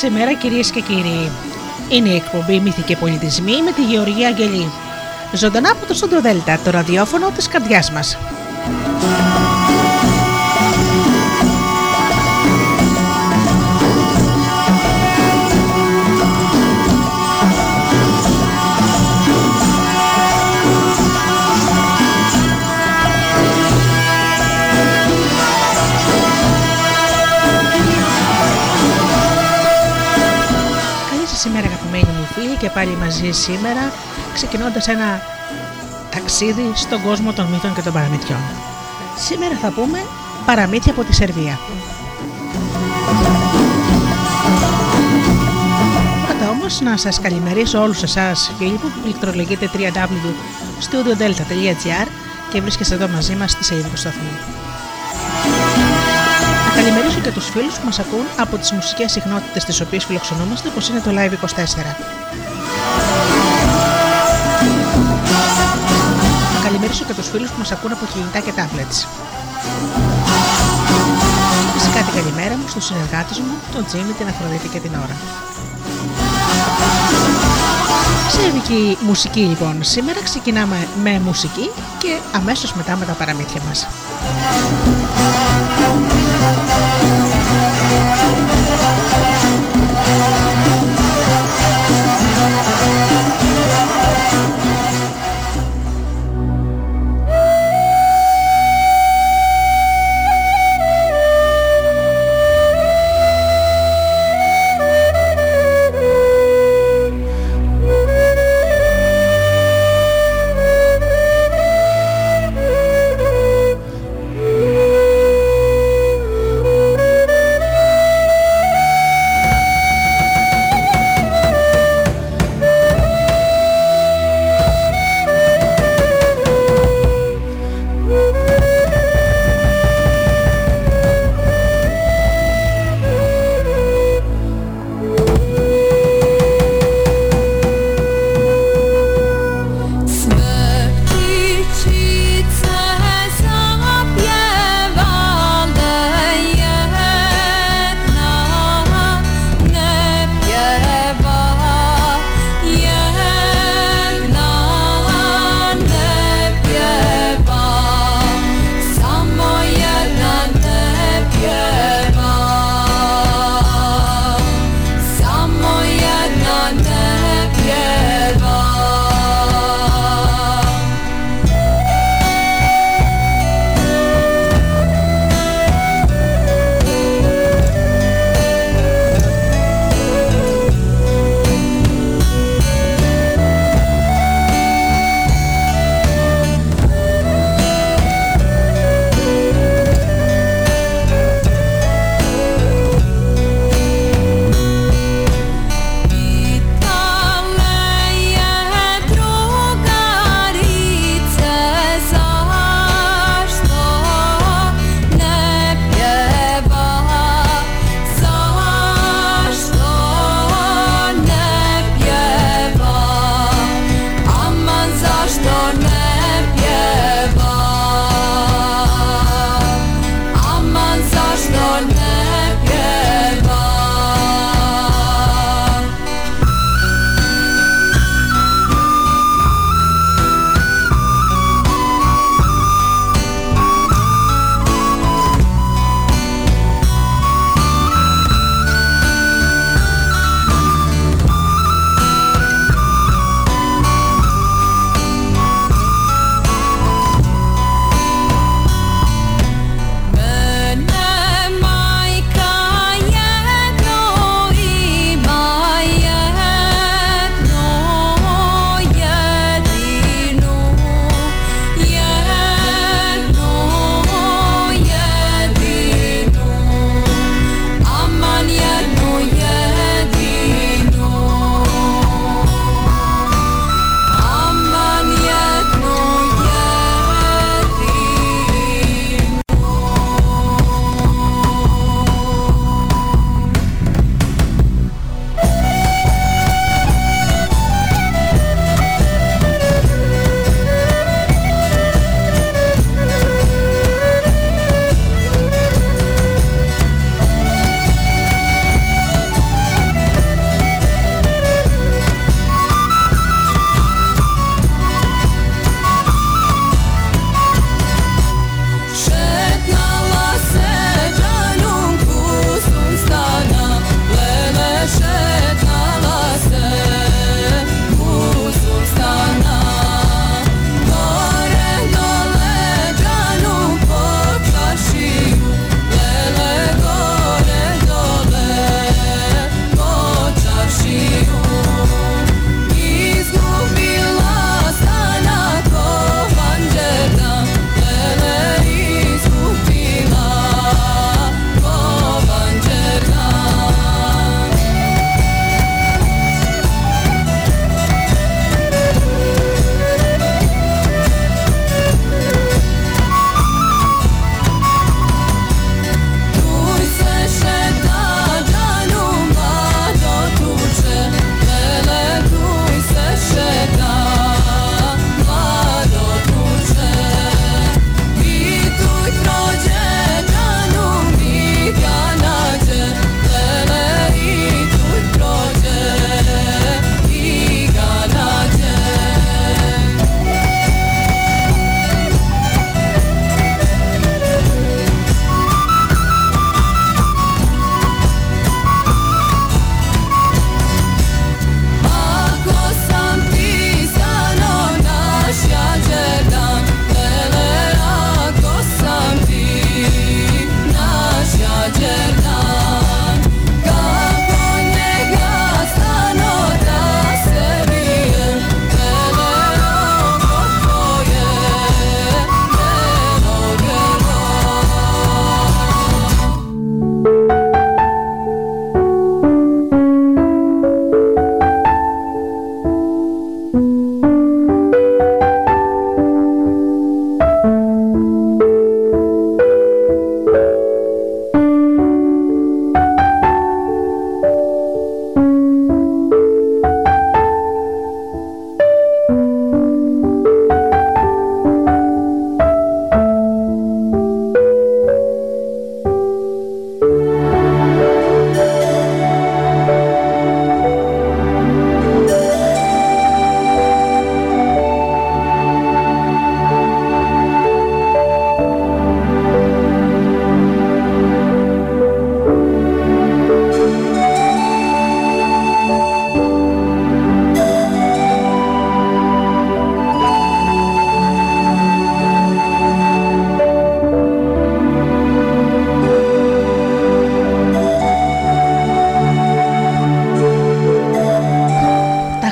Καλή σα ημέρα κυρίες και κύριοι. Είναι η εκπομπή Μύθοι Πολιτισμοί με τη Γεωργία Αγγελή. Ζωντανά από το Σόντο Δέλτα, το ραδιόφωνο της καρδιάς μας. Αγαπημένοι μου φίλοι και πάλι μαζί σήμερα ξεκινώντας ένα ταξίδι στον κόσμο των μύθων και των παραμύθιών. Σήμερα θα πούμε παραμύθια από τη Σερβία. Πρώτα όμως να σας καλημερίσω όλους εσάς φίλοι που πληκτρολογείτε www.studiodelta.gr και βρίσκεστε εδώ μαζί μας στη σελίδα του σταθμού καλημερίσω και τους φίλους που μας ακούν από τις μουσικές συχνότητες τις οποίες φιλοξενούμαστε όπως είναι το Live24. Να καλημερίσω και τους φίλους που μας ακούν από κινητά και tablets. Φυσικά την καλημέρα μου στους συνεργάτες μου, τον Τζίμι, την Αφροδίτη και την Ωρα. Σερβική μουσική λοιπόν. Σήμερα ξεκινάμε με μουσική και αμέσως μετά με τα παραμύθια μας.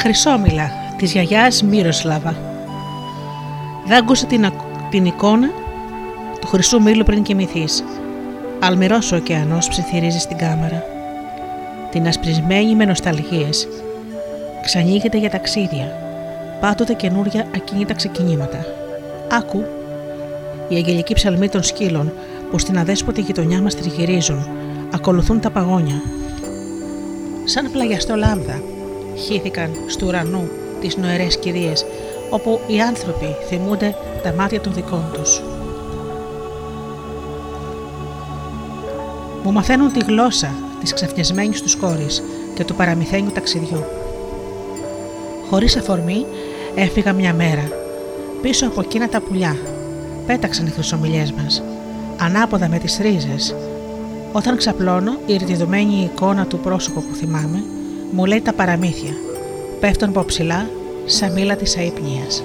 Χρυσόμιλα της γιαγιάς Μύροσλαβα. Δάγκωσε την, την εικόνα του χρυσού μήλου πριν κοιμηθείς. Αλμυρός ο ωκεανός ψιθυρίζει στην κάμερα. Την ασπρισμένη με νοσταλγίες. Ξανοίγεται για ταξίδια. Πάντοτε καινούρια ακίνητα ξεκινήματα. Άκου. Η αγγελική ψαλμή των σκύλων που στην αδέσποτη γειτονιά μας τριγυρίζουν. Ακολουθούν τα παγόνια. Σαν πλαγιαστό λάμδα. Χύθηκαν στου ουρανού τις νοερές κυρίες όπου οι άνθρωποι θυμούνται τα μάτια των δικών τους. Μου μαθαίνουν τη γλώσσα της ξαφνιασμένης τους κόρης και του παραμυθένιου ταξιδιού. Χωρίς αφορμή έφυγα μια μέρα. Πίσω από εκείνα τα πουλιά πέταξαν οι χρυσομιλιές μας, ανάποδα με τις ρίζες. Όταν ξαπλώνω, η ρητιδωμένη εικόνα του πρόσωπου που θυμάμαι μου λέει τα παραμύθια. Πέφτουν από ψηλά σαν μήλα της αϊπνίας.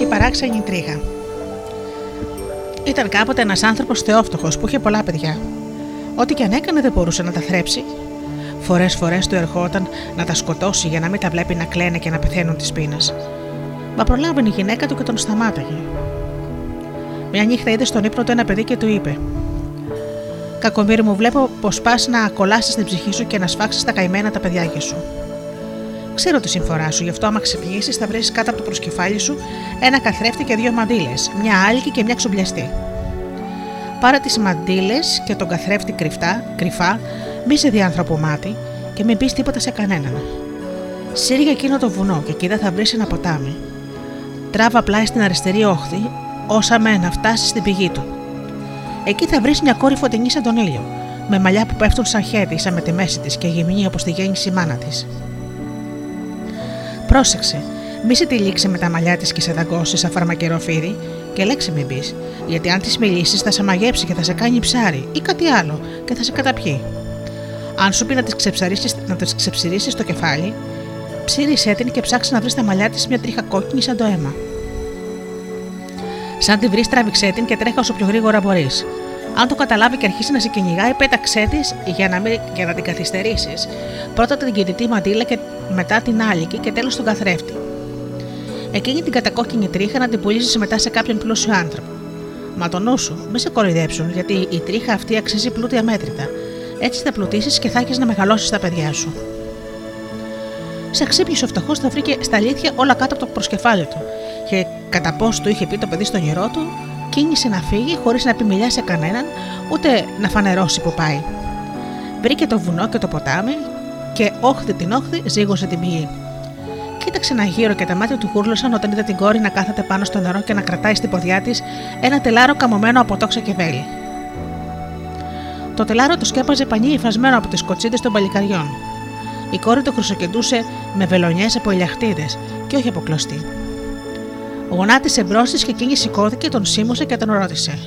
Η παράξενη τρίγα Ήταν κάποτε ένας άνθρωπος θεόφτωχος που είχε πολλά παιδιά. Ό,τι και αν έκανε δεν μπορούσε να τα θρέψει. Φορές φορές του ερχόταν να τα σκοτώσει για να μην τα βλέπει να κλαίνε και να πεθαίνουν της πείνας. Μα προλάβαινε η γυναίκα του και τον σταμάταγε. Μια νύχτα είδε στον ύπνο του ένα παιδί και του είπε: Κακομίρι μου, βλέπω πως πας να κολλάσεις την ψυχή σου και να σφάξεις τα καημένα τα παιδιά σου. Ξέρω τη συμφορά σου, γι' αυτό άμα ξυπνήσεις θα βρεις κάτω από το προσκεφάλι σου ένα καθρέφτη και δύο μαντίλε, μια άλκη και μια ξουμπλιαστή. Πάρε τις μαντίλε και τον καθρέφτη κρυφτά, κρυφά, μη σε δει άνθρωπο μάτι και μην πεις τίποτα σε κανέναν. Σύρια εκείνο το βουνό και εκεί θα βρεις ένα ποτάμι τράβα πλάι στην αριστερή όχθη, όσα με να φτάσεις στην πηγή του. Εκεί θα βρεις μια κόρη φωτεινή σαν τον ήλιο, με μαλλιά που πέφτουν σαν χέρι, σαν με τη μέση της και γυμνή όπως τη γέννηση η μάνα της. Πρόσεξε, μη σε τυλίξει με τα μαλλιά της και σε δαγκώσεις σαν φαρμακεροφύρι και λέξη μην πεις, γιατί αν της μιλήσεις θα σε μαγέψει και θα σε κάνει ψάρι ή κάτι άλλο και θα σε καταπιεί. Αν σου πει να τη ξεψηρίσει το κεφάλι, ψήρισέ την και ψάξει να βρεις στα μαλλιά της μια τρίχα κόκκινη σαν το αίμα. Σαν τη βρεις, τράβηξέ την και τρέχα όσο πιο γρήγορα μπορείς. Αν το καταλάβει και αρχίσει να σε κυνηγάει, πέταξέ της για, να για να την καθυστερήσεις. Πρώτα την κινητή μαντήλα και μετά την άλικη και τέλος τον καθρέφτη. Εκείνη την κατακόκκινη τρίχα να την πουλήσεις μετά σε κάποιον πλούσιο άνθρωπο. Μα το νου σου, μη σε κοροϊδέψουν, γιατί η τρίχα αυτή αξίζει πλούτη αμέτρητα. Έτσι θα πλουτίσεις και θα έχεις να μεγαλώσεις τα παιδιά σου. Σε ξύπνησε ο φτωχός, θα βρήκε στα αλήθεια όλα κάτω από το προσκεφάλι του. Και κατά πώ του είχε πει το παιδί στον γερό του, κίνησε να φύγει χωρίς να επιμιλιά σε κανέναν, ούτε να φανερώσει που πάει. Βρήκε το βουνό και το ποτάμι και όχθη την όχθη ζύγωσε την πηγή. Κοίταξε ένα γύρο και τα μάτια του γούρλωσαν όταν είδε την κόρη να κάθεται πάνω στο νερό και να κρατάει στην ποδιά της ένα τελάρο καμωμένο από τόξα και βέλη. Το τελάρο το σκέπαζε πανί υφασμένο από τις κοτσίδες των παλικαριών. Η κόρη το χρυσοκεντούσε με βελονιές από ηλιαχτίδες και όχι από κλωστή. Γονάτισε μπρος και εκείνη σηκώθηκε, τον σίμωσε και τον ρώτησε.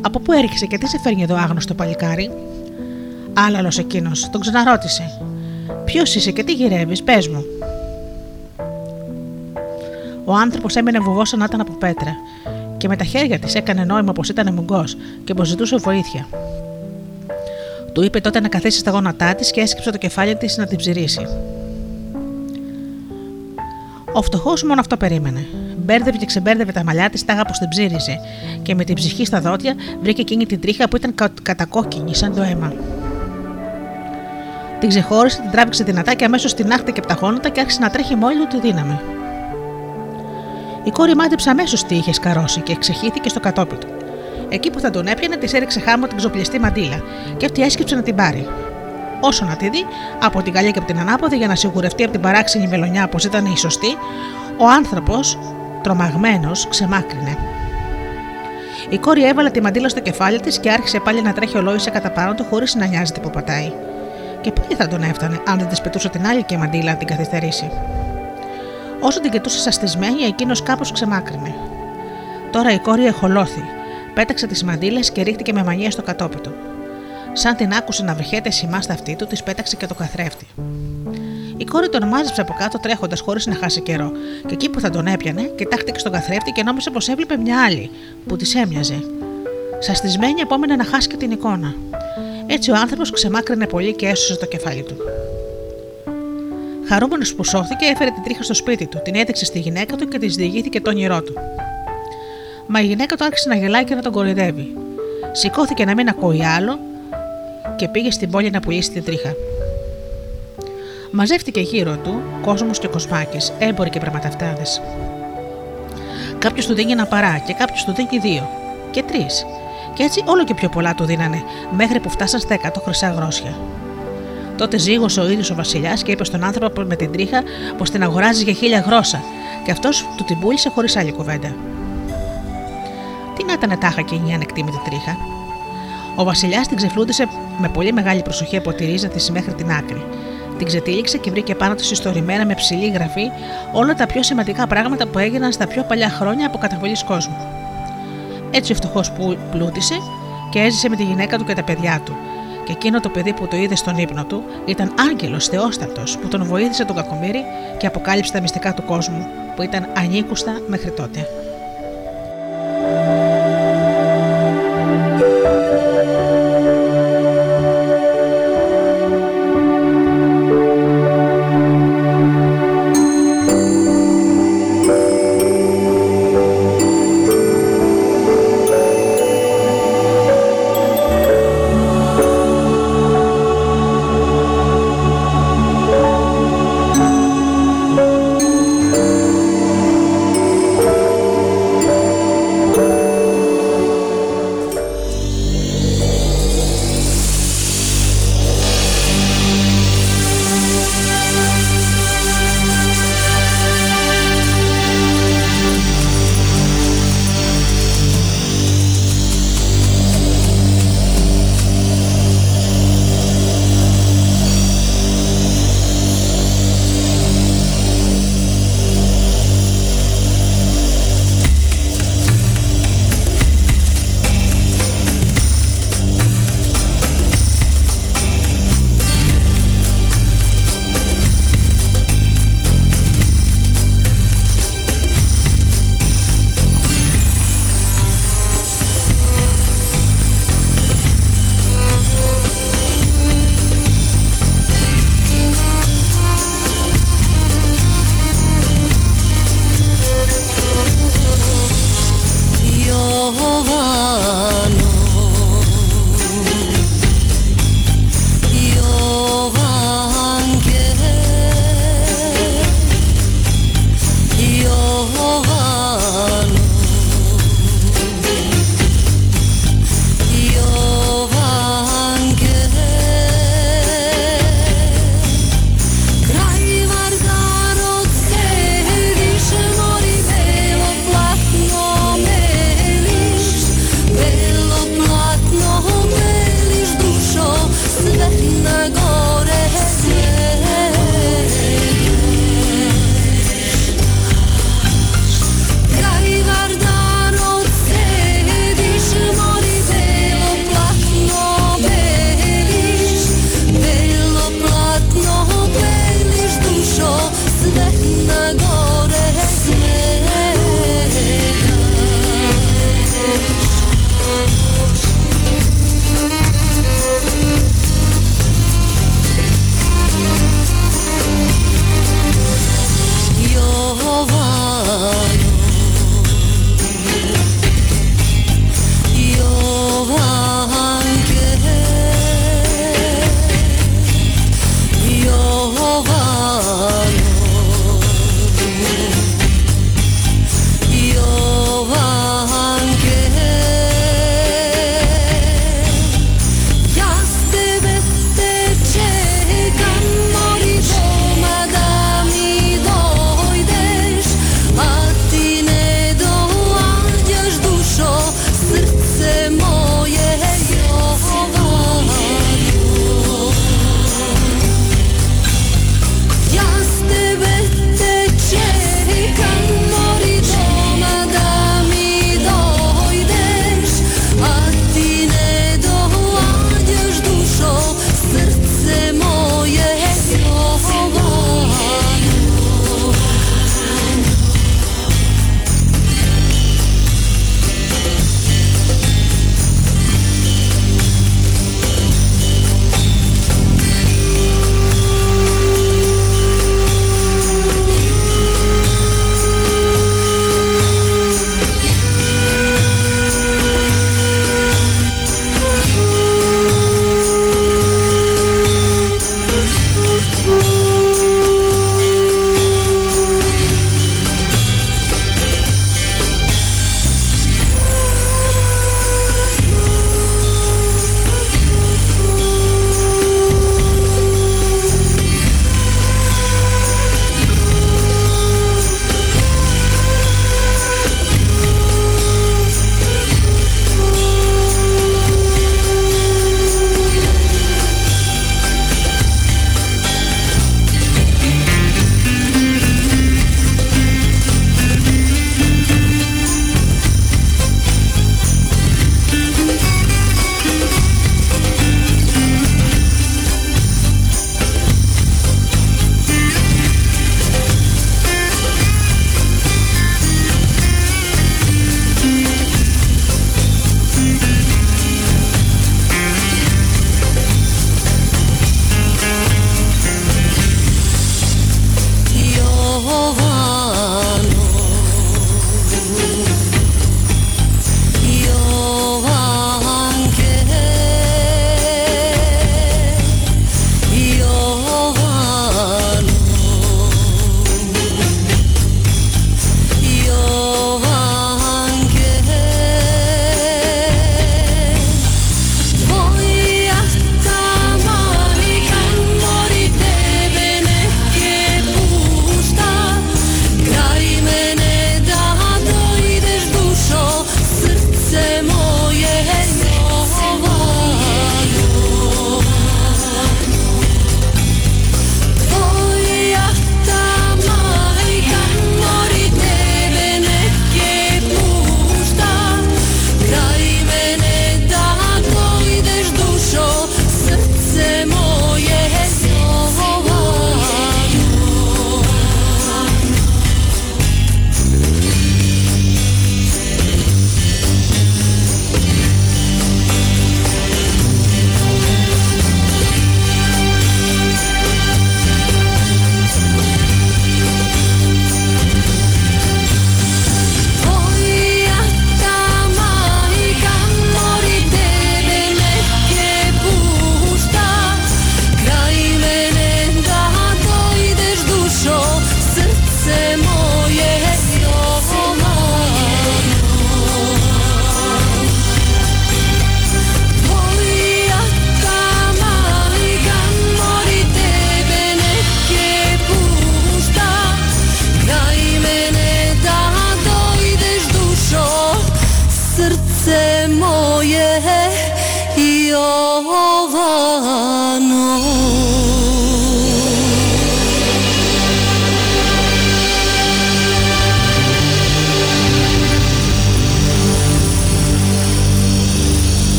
Από πού έρχεσαι και τι σε φέρνει εδώ άγνωστο παλικάρι; Άλλαλο εκείνος, τον ξαναρώτησε. Ποιος είσαι και τι γυρεύεις, πες μου. Ο άνθρωπος έμεινε βουβός σαν να ήταν από πέτρα και με τα χέρια της έκανε νόημα πως ήταν μουγκός και πως ζητούσε βοήθεια. Του είπε τότε να καθίσει στα γόνατά της και έσκυψε το κεφάλι της να την ψηρίσει. Ο φτωχός μόνο αυτό περίμενε. Μπέρδευε και ξεμπέρδευε τα μαλλιά της, τάγα πω την ψήριζε, και με την ψυχή στα δόντια βρήκε εκείνη την τρίχα που ήταν κα, κατακόκκινη σαν το αίμα. Την ξεχώρισε, την τράβηξε δυνατά και αμέσως την άχτηκε από τα γόνατα και άρχισε να τρέχει με όλη του τη δύναμη. Η κόρη μάντεψε αμέσως τι είχες σκαρώσει και ξεχύθηκε στο κατόπι του. Εκεί που θα τον έπιανε, της έριξε χάμω την ξοπλιστή μαντίλα και αυτή έσκυψε να την πάρει. Όσο να τη δει, από την καλιά και από την ανάποδη, για να σιγουρευτεί από την παράξενη μελονιά πως ήταν η σωστή, ο άνθρωπος, τρομαγμένος, ξεμάκρυνε. Η κόρη έβαλε τη μαντίλα στο κεφάλι της και άρχισε πάλι να τρέχει ολόισε κατά πάνω του χωρίς να νοιάζεται που πατάει. Και πάλι θα τον έφτανε αν δεν της πετούσε την άλλη και μαντίλα να την καθυστερήσει. Όσο την κοιτούσε σαστισμένη, εκείνος κάπως ξεμάκρυνε. Τώρα η κόρη εχολώθη Πέταξε τις μαντήλες και ρίχτηκε με μανία στο κατόπιτο. Σαν την άκουσε να βρυχέται σημάς στα αυτή του, της πέταξε και το καθρέφτη. Η κόρη τον μάζεψε από κάτω τρέχοντας χωρίς να χάσει καιρό. Και εκεί που θα τον έπιανε, κοιτάχτηκε στον καθρέφτη και νόμιζε πως έβλεπε μια άλλη που της έμοιαζε. Σαστισμένη απόμενα να χάσει και την εικόνα. Έτσι ο άνθρωπος ξεμάκρυνε πολύ και έσωσε το κεφάλι του. Χαρούμενος που σώθηκε, έφερε την τρίχα στο σπίτι του, την έδειξε στη γυναίκα του και της διηγήθηκε το όνειρό του. Μα η γυναίκα του άρχισε να γελάει και να τον κοροϊδεύει. Σηκώθηκε να μην ακούει άλλο και πήγε στην πόλη να πουλήσει την τρίχα. Μαζεύτηκε γύρω του κόσμος και κοσμάκες, έμποροι και πραγματευτάδες. Κάποιος του δίνει ένα παρά και κάποιος του δίνει δύο και τρεις. Και έτσι όλο και πιο πολλά του δίνανε, μέχρι που φτάσαν στα 100 χρυσά γρόσια. Τότε ζήγωσε ο ίδιος ο Βασιλιάς και είπε στον άνθρωπο με την τρίχα πως την αγοράζει για χίλια γρόσα, και αυτός του την πούλησε χωρίς άλλη κουβέντα. Τι να ήταν τάχα και η ανεκτήμητη τρίχα; Ο Βασιλιάς την ξεφλούντισε με πολύ μεγάλη προσοχή από τη ρίζα της μέχρι την άκρη. Την ξετύλιξε και βρήκε πάνω της ιστορημένα με ψηλή γραφή όλα τα πιο σημαντικά πράγματα που έγιναν στα πιο παλιά χρόνια από καταβολής κόσμου. Έτσι ο φτωχός που πλούτησε και έζησε με τη γυναίκα του και τα παιδιά του. Και εκείνο το παιδί που το είδε στον ύπνο του ήταν άγγελος Θεόστατος που τον βοήθησε τον κακομίρι και αποκάλυψε τα μυστικά του κόσμου που ήταν ανήκουστα μέχρι τότε.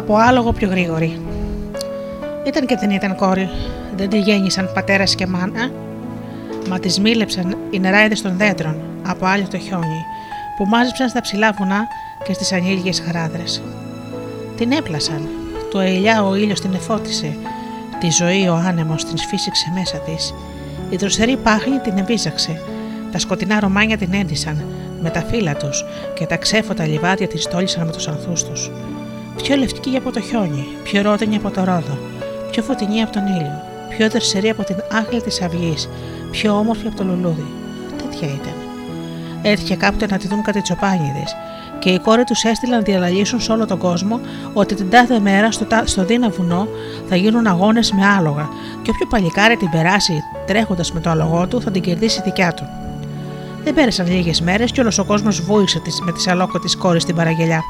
Από άλογο πιο γρήγορη. Ήταν και δεν ήταν κόρη. Δεν τη γέννησαν πατέρα και μάνα, μα τη μίλεψαν οι νεράιδες των δέντρων από άλλο το χιόνι, που μάζεψαν στα ψηλά βουνά και στις ανήλιε χαράδρε. Την έπλασαν. Το ελιά ο ήλιος την εφώτισε. Τη ζωή ο άνεμος την σφίσηξε μέσα της. Η δροσερή πάχλη την εμπίζαξε. Τα σκοτεινά ρομάνια την έντυσαν με τα φύλλα τους και τα ξέφωτα λιβάδια την στόλισαν με τους ανθούς τους πιο λευκή από το χιόνι, πιο ρόδινη από το ρόδο, πιο φωτεινή από τον ήλιο, πιο δερσερή από την άχλη της αυγής, πιο όμορφη από το λουλούδι. Τέτοια ήταν. Έτυχε κάποτε να τη δουν κάτι τσοπάνιδες και οι κόροι τους έστειλαν να διαλαλήσουν σε όλο τον κόσμο ότι την τάδε μέρα στο, στο Δίνα βουνό θα γίνουν αγώνες με άλογα και όποιο παλικάρι την περάσει τρέχοντας με το άλογό του θα την κερδίσει δικιά του. Δεν πέρασαν λίγες μέρες και όλος ο κόσμος βούησε με τη σαλόκο κόρη στην παραγγελιά.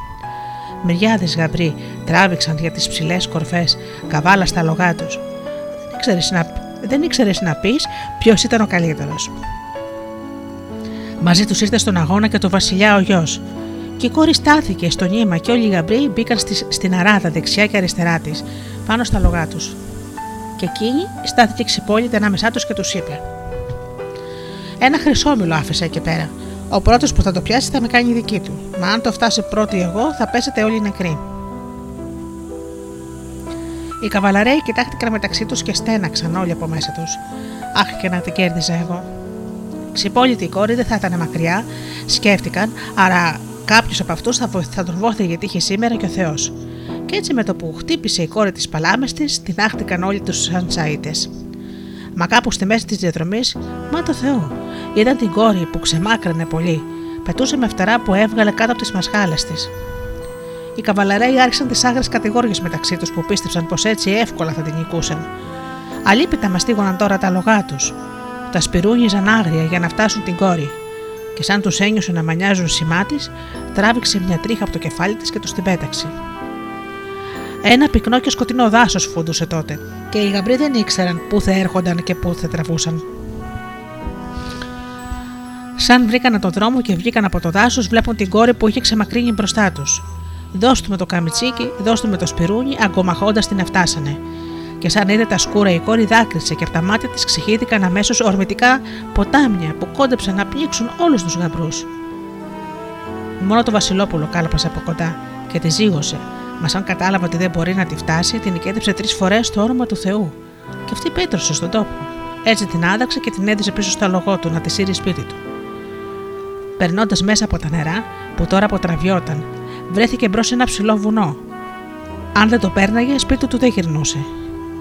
Μυριάδες γαμπροί τράβηξαν για τις ψηλές κορφές, καβάλα στα λογά τους. Δεν ήξερες να, να πεις ποιος ήταν ο καλύτερος. Μαζί τους ήρθε στον αγώνα και το βασιλιά ο γιος. Και η κόρη στάθηκε στο νήμα και όλοι οι γαμπροί μπήκαν στη, στην αράδα δεξιά και αριστερά της, πάνω στα λογά τους. Και εκείνη στάθηκε ξυπόλυτη ανάμεσά τους και τους είπε: Ένα χρυσόμιλο άφησα εκεί πέρα. Ο πρώτος που θα το πιάσει θα με κάνει δική του. Μα αν το φτάσει πρώτη εγώ, θα πέσετε όλοι νεκροί. Οι καβαλαρέοι κοιτάχτηκαν μεταξύ τους και στέναξαν όλοι από μέσα τους. Αχ, και να την κέρδιζα εγώ. Ξυπόλυτη η κόρη δεν θα ήταν μακριά, σκέφτηκαν, άρα κάποιος από αυτούς θα, θα τον βόθει γιατί είχε σήμερα και ο Θεός. Και έτσι με το που χτύπησε η κόρη της παλάμες της, την άχτηκαν όλοι τους σαν Μα κάπου στη μέση της διαδρομής, μα το Θεό, είδαν την κόρη που ξεμάκρανε πολύ. Πετούσε με φτερά που έβγαλε κάτω από τις μασχάλες της. Οι καβαλαρέοι άρχισαν τις άγρε κατηγόριες μεταξύ τους που πίστεψαν πως έτσι εύκολα θα την νικούσαν. Αλίπητα μαστίγωναν τώρα τα λογά τους. Τα σπυρούνιζαν άγρια για να φτάσουν την κόρη. Και σαν τους ένιωσε να μανιάζουν σημά της, τράβηξε μια τρίχα από το κεφάλι της και τους την πέταξε. Ένα πυκνό και σκοτεινό δάσος φούντουσε τότε, και οι γαμπροί δεν ήξεραν πού θα έρχονταν και πού θα τραβούσαν. Σαν βρήκαν τον δρόμο και βγήκαν από το δάσος, βλέπουν την κόρη που είχε ξεμακρύνει μπροστά τους. Δώσ' με το καμιτσίκι, δώσ' με το σπιρούνι, αγκομαχώντας την εφτάσανε. Και σαν είδε τα σκούρα η κόρη δάκρυσε και από τα μάτια της ξεχύθηκαν αμέσως ορμητικά ποτάμια που κόντεψαν να πνίξουν όλους τους γαμπρούς. Μόνο το Βασιλόπουλο κάλπασε από κοντά και τη ζήγωσε, Μας αν κατάλαβε ότι δεν μπορεί να τη φτάσει, την νικέτεψε τρεις φορές το όνομα του Θεού. Και αυτή πέτρωσε στον τόπο. Έτσι την άδαξε και την έδιζε πίσω στο λογό του να τη σύρει σπίτι του. Περνώντας μέσα από τα νερά, που τώρα αποτραβιόταν, βρέθηκε μπρος ένα ψηλό βουνό. Αν δεν το πέρναγε, σπίτι του δεν γυρνούσε.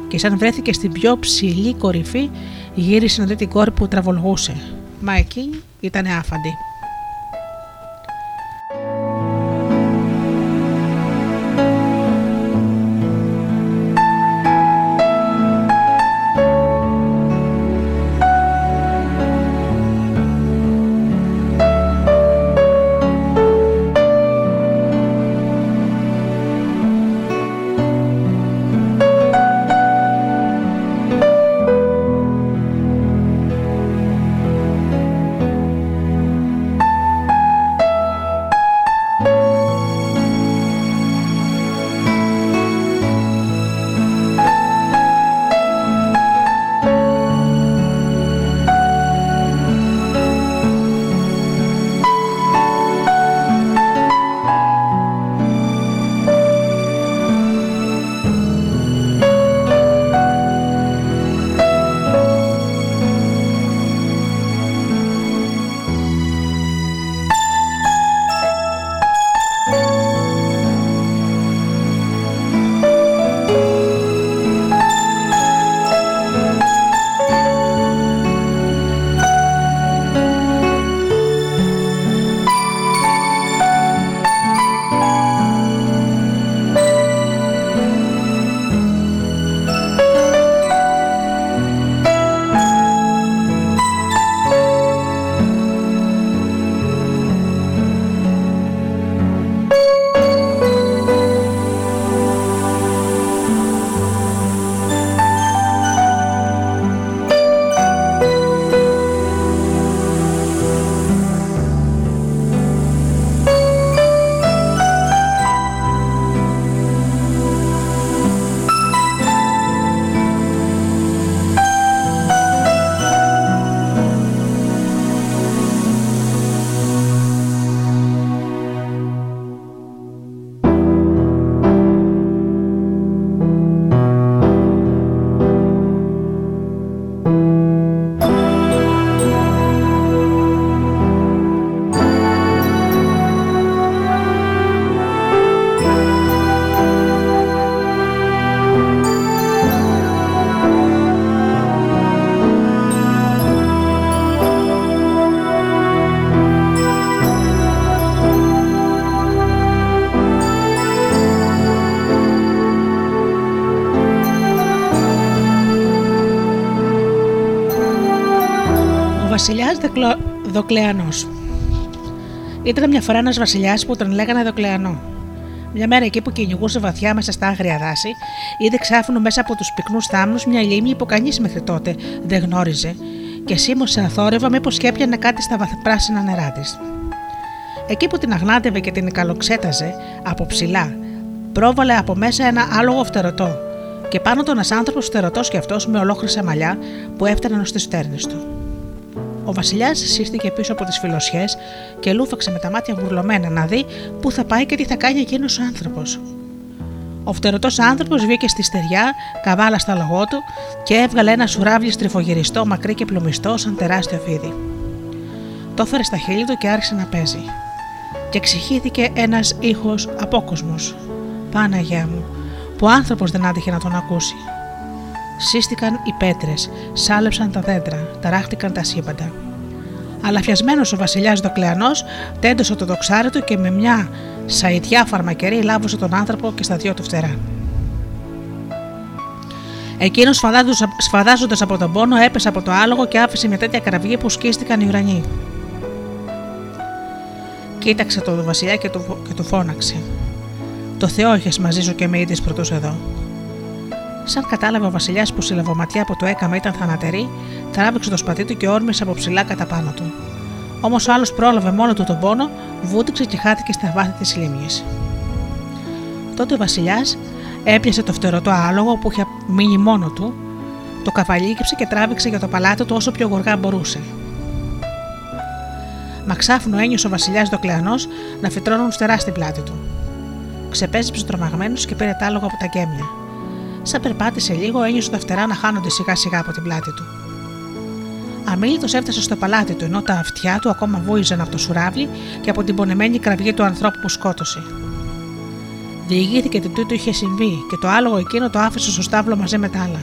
Και σαν βρέθηκε στην πιο ψηλή κορυφή, γύρισε να δει την κόρη που τραβολογούσε. Μα εκείνη ήταν άφαντη. Δοκλεανός. Ήταν μια φορά ένας βασιλιάς που τον λέγανε Δοκλεανό. Μια μέρα εκεί που κυνηγούσε βαθιά μέσα στα άγρια δάση, είδε ξάφνου μέσα από τους πυκνούς θάμνους μια λίμνη που κανείς μέχρι τότε δεν γνώριζε και σίμωσε αθόρυβα μήπως και έπιανε κάτι στα πράσινα νερά της. Εκεί που την αγνάτευε και την καλοξέταζε από ψηλά, πρόβαλε από μέσα ένα άλογο φτερωτό και πάνω του ένας άνθρωπος φτερωτός και αυτός με ολόχρυσα μαλλιά που έφταναν στι στέρνες του. Ο Βασιλιάς σύστηκε πίσω από τις φιλοσιές και λούφαξε με τα μάτια γουρλωμένα να δει πού θα πάει και τι θα κάνει εκείνος ο άνθρωπος. Ο φτερωτός άνθρωπος βγήκε στη στεριά, καβάλα στα λογό του και έβγαλε ένα σουράβλι στριφογυριστό, μακρύ και πλουμιστό, σαν τεράστιο φίδι. Το έφερε στα χείλη του και άρχισε να παίζει. Και εξηγήθηκε ένας ήχος απόκοσμος. Πάναγιά μου, που ο άνθρωπος δεν άντυχε να τον ακούσει. Σύστηκαν οι πέτρες, σάλεψαν τα δέντρα, ταράχτηκαν τα σύμπαντα. Αλλά φιασμένο ο βασιλιάς Δοκλεανός τέντωσε το δοξάρι του και με μια σαϊτιά φαρμακερή λάβωσε τον άνθρωπο και στα δυο του φτερά. Εκείνος σφαδάζοντα από τον πόνο έπεσε από το άλογο και άφησε μια τέτοια κραυγή που σκίστηκαν οι ουρανοί. Κοίταξε τον βασιλιά και του, και του φώναξε. Το Θεό είχε μαζί σου και με είδες πρωτούς εδώ. Σαν κατάλαβε ο Βασιλιάς που η λαβοματιά που του έκαμε ήταν θανατερή, τράβηξε το σπαθί του και όρμησε από ψηλά κατά πάνω του. Όμως ο άλλος πρόλαβε μόνο του τον πόνο, βούτυξε και χάθηκε στα βάθη της λίμνης. Τότε ο Βασιλιάς έπιασε το φτερωτό άλογο που είχε μείνει μόνο του, το καβαλίκεψε και τράβηξε για το παλάτι του όσο πιο γοργά μπορούσε. Μα ξάφνου ένιωσε ο Βασιλιάς Δοκλεανός να φυτρώνουν στερά στην πλάτη του. Ξεπέζεψε τρομαγμένος και πήρε τ' άλογο από τα γκέμια. Σαν περπάτησε λίγο, ένιωσε τα φτερά να χάνονται σιγά σιγά από την πλάτη του. Αμήλυτο έφτασε στο παλάτι του, ενώ τα αυτιά του ακόμα βούιζαν από το σουράβλι και από την πονεμένη κραυγή του ανθρώπου που σκότωσε. Διηγήθηκε τι τούτο είχε συμβεί και το άλογο εκείνο το άφησε στο στάβλο μαζί με τα άλλα.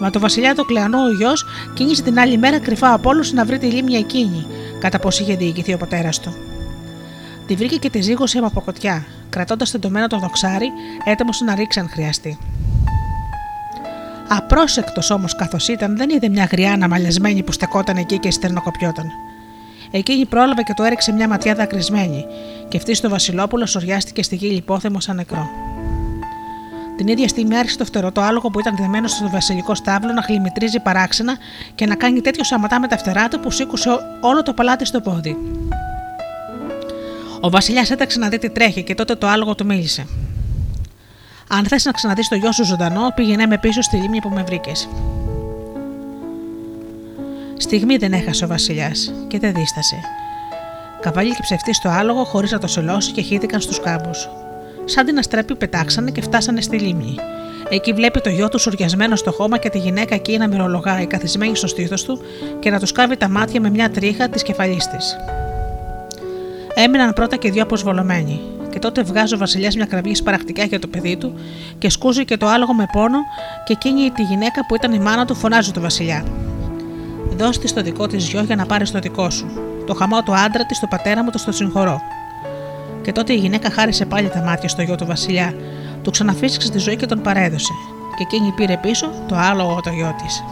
Μα το βασιλιά το κλεανό ο γιος κίνησε την άλλη μέρα κρυφά από όλους να βρει τη λίμνη εκείνη, κατά πώ είχε διηγηθεί ο πατέρας του. Τη βρήκε και τη ζήγωσε από κοτιά, κρατώντας τεντωμένο το δοξάρι, έτοιμος να ρίξει αν χρειαστεί. Απρόσεκτος όμως καθώς ήταν, δεν είδε μια γριά αναμαλιασμένη που στεκόταν εκεί και στερνοκοπιόταν. Εκείνη πρόλαβε και του έριξε μια ματιά δακρυσμένη, και αυτή στο Βασιλόπουλο σοριάστηκε στη γη λιπόθεμο σαν νεκρό. Την ίδια στιγμή άρχισε το φτερωτό άλογο που ήταν δεμένο στο βασιλικό στάβλο να χλιμητρίζει παράξενα και να κάνει τέτοιο σαματά με τα φτερά του που σήκωσε όλο το παλάτι στο πόδι. Ο Βασιλιάς έταξε να δει τι τρέχει και τότε το άλογο του μίλησε. Αν θες να ξαναδείς το γιο σου ζωντανό, πήγαινε με πίσω στη λίμνη που με βρήκες. Στιγμή δεν έχασε ο Βασιλιάς και δεν δίστασε. Καβάλι και ψευτής στο άλογο χωρίς να το σελώσει και χύθηκαν στους κάμπους. Σαν την αστραπή πετάξανε και φτάσανε στη λίμνη. Εκεί βλέπει το γιο του σοριασμένο στο χώμα και τη γυναίκα εκεί να μυρολογάει καθισμένη στο στήθος του και να τους κάβει τα μάτια με μια τρίχα της κεφαλής της. Έμειναν πρώτα και δύο αποσβολωμένοι. Και τότε βγάζει ο Βασιλιάς μια κραυγή σπαρακτικά για το παιδί του και σκούζει και το άλογο με πόνο, και εκείνη τη γυναίκα που ήταν η μάνα του φωνάζει το Βασιλιά. Δώσ' της το δικό της γιο για να πάρεις το δικό σου. Το χαμό του άντρα της, το πατέρα μου, το στο συγχωρώ. Και τότε η γυναίκα χάρισε πάλι τα μάτια στο γιο του Βασιλιά, του ξαναφύσηξε τη ζωή και τον παρέδωσε. Και εκείνη πήρε πίσω το άλογο το γιο της.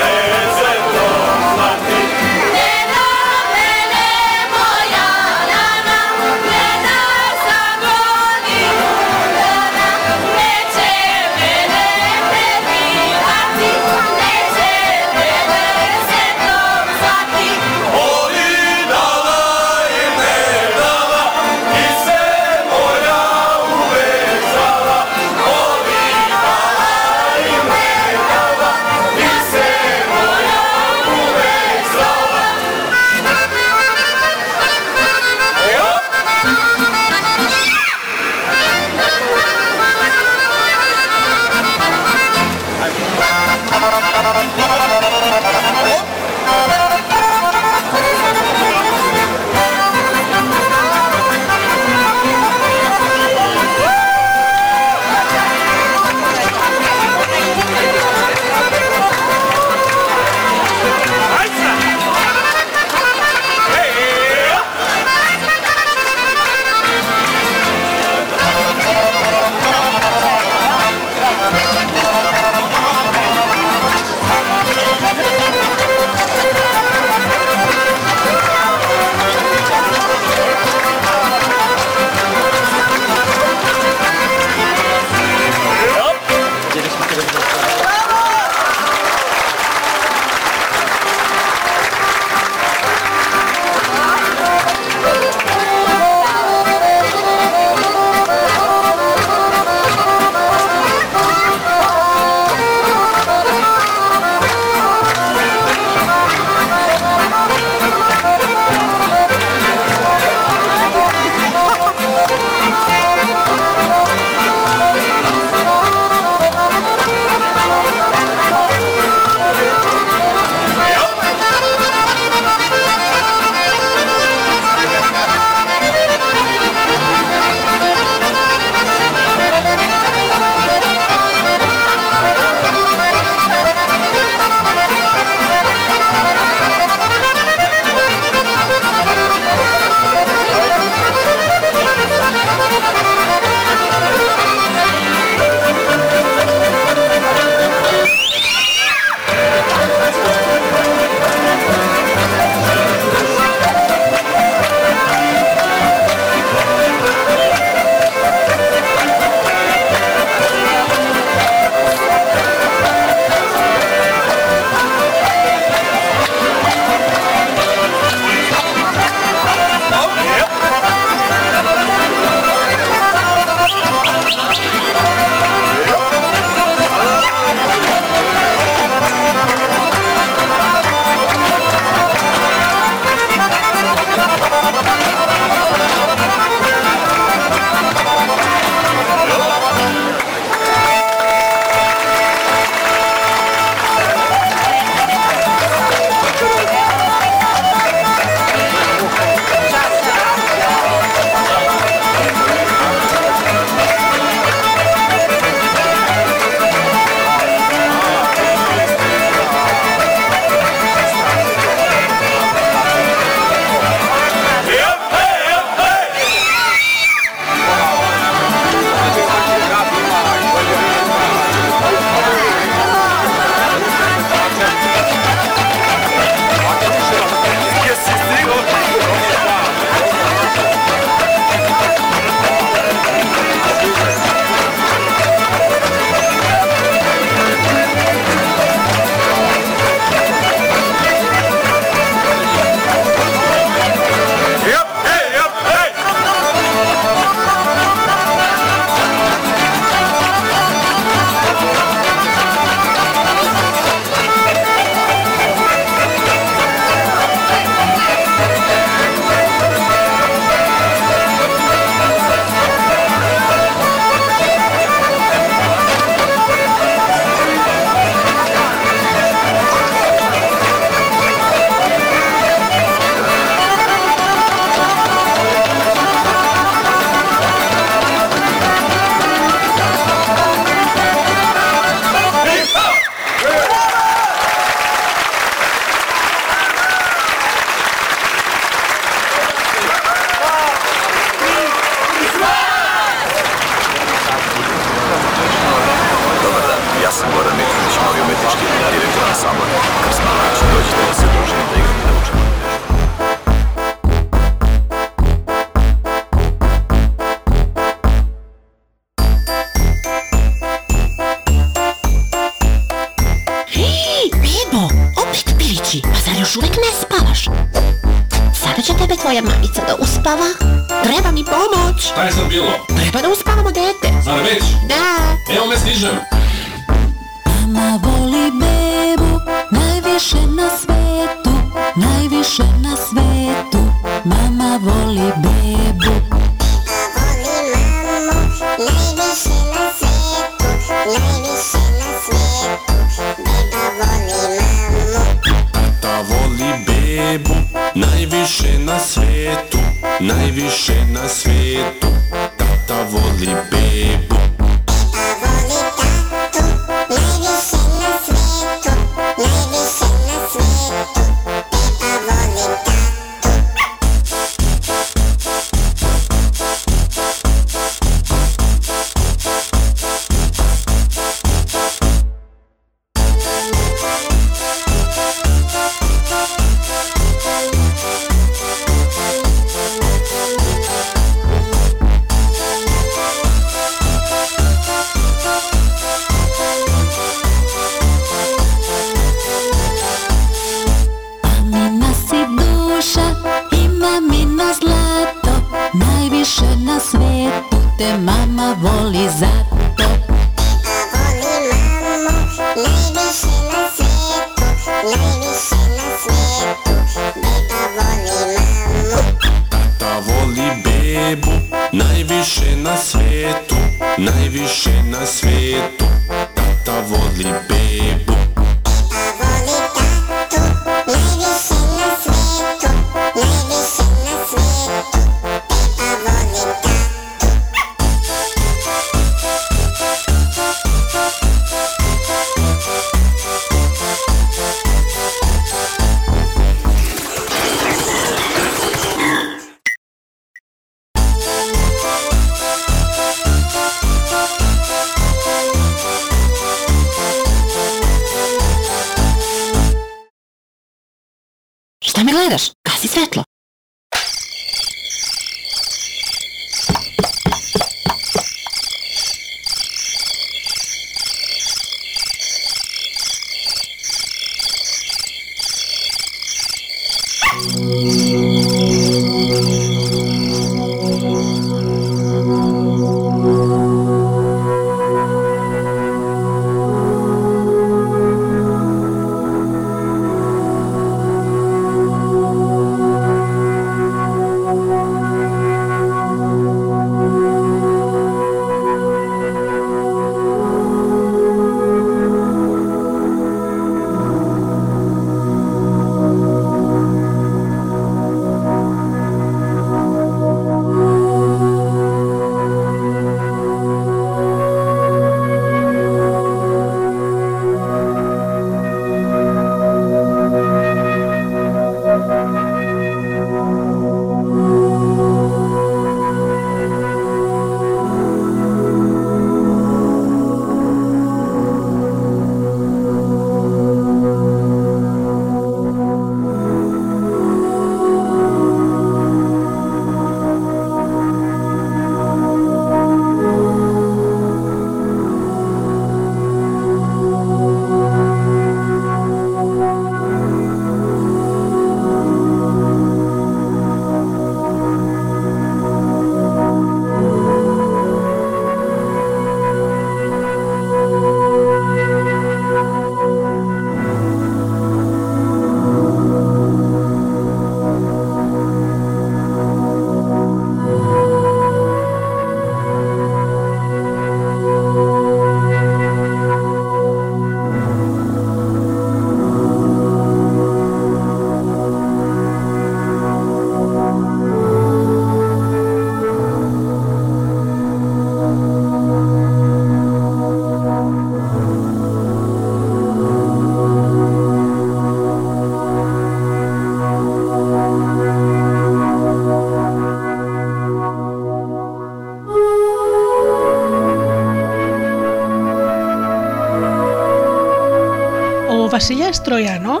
Βασιλιάς Τροϊανό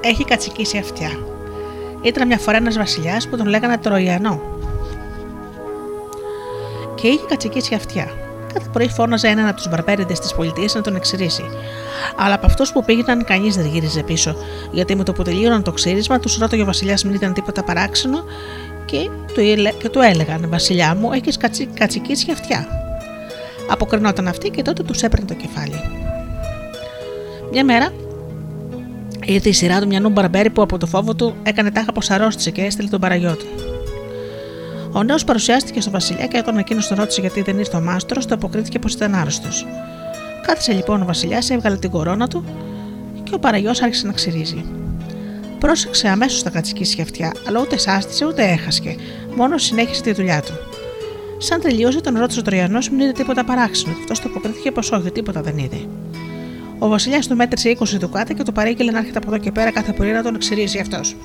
έχει κατσικίσει αυτιά. Ήταν μια φορά ένας βασιλιάς που τον λέγανε Τροϊανό. Και είχε κατσικίσει αυτιά. Κάθε πρωί φώναζε έναν από τους μπαρμπέριδες της πολιτείας να τον εξηρίσει. Αλλά από αυτούς που πήγαιναν, κανείς δεν γύριζε πίσω, γιατί με το που τελείωναν το ξύρισμα, τους ρώταγε ο Βασιλιάς μην ήταν τίποτα παράξενο και του, και του έλεγαν: Βασιλιά μου, έχεις κατσι, κατσικίσει αυτιά. Αποκρινόταν αυτή και τότε τους έπαιρνε το κεφάλι. Μια μέρα ήρθε η σειρά του μια μπαρμπέρι που από το φόβο του έκανε τάχα πως αρρώστησε και έστειλε τον παραγιό του. Ο νέος παρουσιάστηκε στο Βασιλιά και όταν εκείνος τον ρώτησε γιατί δεν ήρθε ο μάστρος, το αποκρίθηκε πως ήταν άρρωστος. Κάθισε λοιπόν ο Βασιλιάς, έβγαλε την κορώνα του και ο παραγιός άρχισε να ξυρίζει. Πρόσεξε αμέσως τα κατσικίσια αυτιά, αλλά ούτε σάστησε ούτε έχασκε, μόνο συνέχισε τη δουλειά του. Σαν τελείωσε, τον ρώτησε ο Τροϊανό μην είδε τίποτα παράξενο, και αυτός το αποκρίθηκε πως όχι, τίποτα δεν είδε. Ο Βασιλιάς του μέτρησε 20 δουκάτα και του παρήγγειλε να έρχεται από εδώ και πέρα κάθε πρωί να τον εξηρίζει αυτός.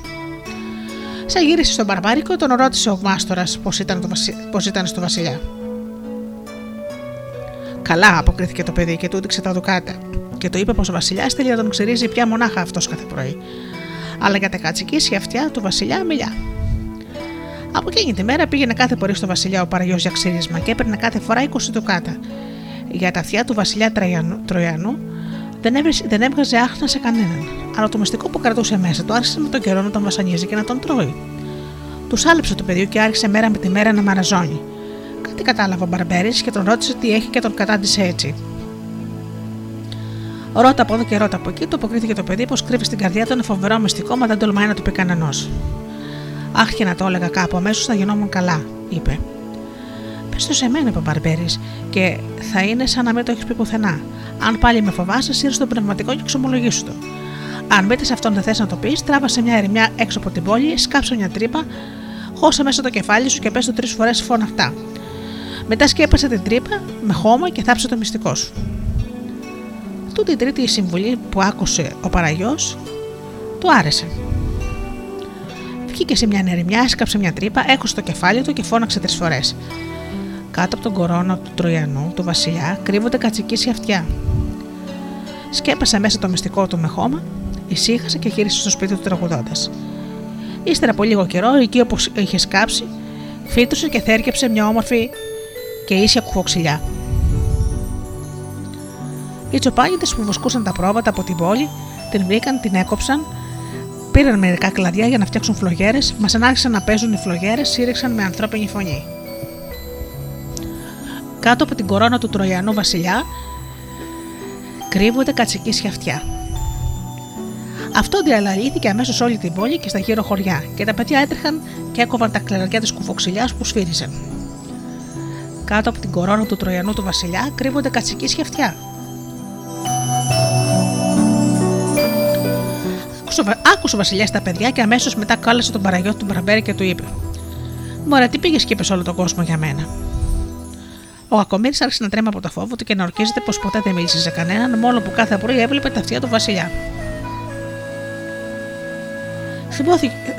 Σαν γύρισε στον Μπαρμπάρικο, τον ρώτησε ο Μάστορας πώς ήταν, πώς ήταν στο Βασιλιά. Καλά, αποκρίθηκε το παιδί και του έδειξε τα δουκάτα. Και το είπε πως ο Βασιλιάς θέλει να τον ξυρίζει πια μονάχα αυτός κάθε πρωί. Αλλά για τα κατσικίσια αυτιά του Βασιλιά μιλιά. Από εκείνη τη μέρα πήγαινε κάθε πρωί στο Βασιλιά ο Παραγιός για ξύρισμα και έπαιρνε κάθε φορά 20 δουκάτα. Για τα αυτιά του Βασιλιά Τροϊανού δεν, έβρισε, δεν έβγαζε άχνα σε κανέναν, αλλά το μυστικό που κρατούσε μέσα του άρχισε με τον καιρό να τον βασανίζει και να τον τρώει. Τους άλεψε το παιδί και άρχισε μέρα με τη μέρα να μαραζώνει. Κάτι κατάλαβε ο Μπαρμπέρι και τον ρώτησε τι έχει και τον κατάντησε έτσι. Ρώτα από εδώ και ρώτα από εκεί, το αποκρίθηκε το παιδί πως κρύβει στην καρδιά του ένα φοβερό μυστικό, μα δεν τολμάει να του πει κανενό. Αχ, και να το έλεγα κάπου, αμέσως θα γινόμουν καλά, είπε. Πες το σε μένα, είπε ο Μπαρμπέρι, και θα είναι σαν να μην το έχεις πει πουθενά. Αν πάλι με φοβάσαι, σύρω στο πνευματικό και εξομολογήσου το. Αν μπείτε σε αυτόν δεν θες να το πεις, τράβασε μια ερημιά έξω από την πόλη, σκάψε μια τρύπα, χώσα μέσα το κεφάλι σου και πες το τρεις φορές αυτά. Μετά σκέπασε την τρύπα με χώμα και θάψε το μυστικό σου. Τούτη η τρίτη συμβουλή που άκουσε ο Παραγιός του άρεσε. Βγήκε σε μια ερημιά, έσκαψε μια τρύπα, έχωσε το κεφάλι του και φώναξε τρεις φορές. Κάτω από τον κορώνα του Τροϊανού, του Βασιλιά, κρύβονται κατσικίσια αυτιά. Σκέπασε μέσα το μυστικό του με χώμα, ησύχασε και γύρισε στο σπίτι του τραγουδώντας. Ύστερα από λίγο καιρό, εκεί όπως είχε σκάψει, φύτρωσε και θέρκεψε μια όμορφη και ίσια κουφοξιλιά. Οι τσοπάνιδε που βοσκούσαν τα πρόβατα από την πόλη την βρήκαν, την έκοψαν, πήραν μερικά κλαδιά για να φτιάξουν φλογέρες, μας άρχισαν να παίζουν οι φλογέρες, σύρεξαν με ανθρώπινη φωνή κάτω από την κορώνα του Τροϊανού βασιλιά κρύβονται κατσικίσια αυτιά. Αυτό διαλαλήθηκε αμέσως όλη την πόλη και στα γύρω χωριά, και τα παιδιά έτρεχαν και έκοβαν τα κλαριά της κουφοξιλιάς που σφύριζαν. Κάτω από την κορώνα του Τροϊανού του Βασιλιά κρύβονται κατσικίσια αυτιά. Άκουσε ο Βασιλιάς τα παιδιά και αμέσως μετά κάλεσε τον παραγιό του Μπραμπέρι και του είπε: Μωρέ, τι πήγες και είπες όλο τον κόσμο για μένα; Ο Ακομήρης άρχισε να τρέμει από το φόβο του και να ορκίζεται πως ποτέ δεν μίλησε σε κανέναν, μόνο που κάθε πρωί έβλεπε τα αυτιά του Βασιλιά.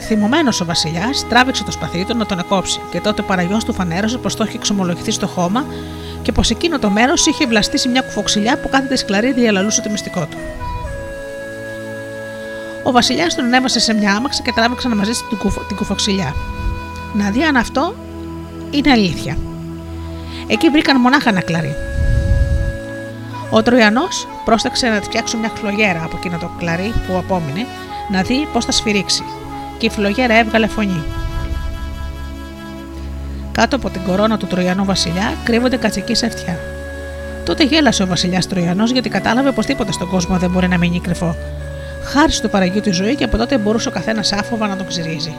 Θυμωμένος ο Βασιλιάς τράβηξε το σπαθί του να τον εκόψει, και τότε ο παραγιό του φανέρωσε πως το είχε εξομολογηθεί στο χώμα και πως εκείνο το μέρος είχε βλαστήσει μια κουφοξιλιά που κάθεται σκλαρή διαλαλούσε το μυστικό του. Ο Βασιλιάς τον έβασε σε μια άμαξα και τράβηξε να μαζίσει την, την κουφοξιλιά. Να δει αν αυτό είναι αλήθεια. Εκεί βρήκαν μονάχα ένα κλαρί. Ο Τροϊανός πρόσταξε να τη φτιάξουν μια φλογέρα από εκείνο το κλαρί που απόμεινε, να δει πώς θα σφυρίξει, και η φλογέρα έβγαλε φωνή. Κάτω από την κορώνα του Τροϊανού Βασιλιά κρύβονται κατσικοί σε αυτιά. Τότε γέλασε ο Βασιλιάς Τροϊανός γιατί κατάλαβε πως τίποτα στον κόσμο δεν μπορεί να μείνει κρυφό. Χάρισε του παραγείου της ζωή και από τότε μπορούσε ο καθένας άφοβα να τον ξυρίζει.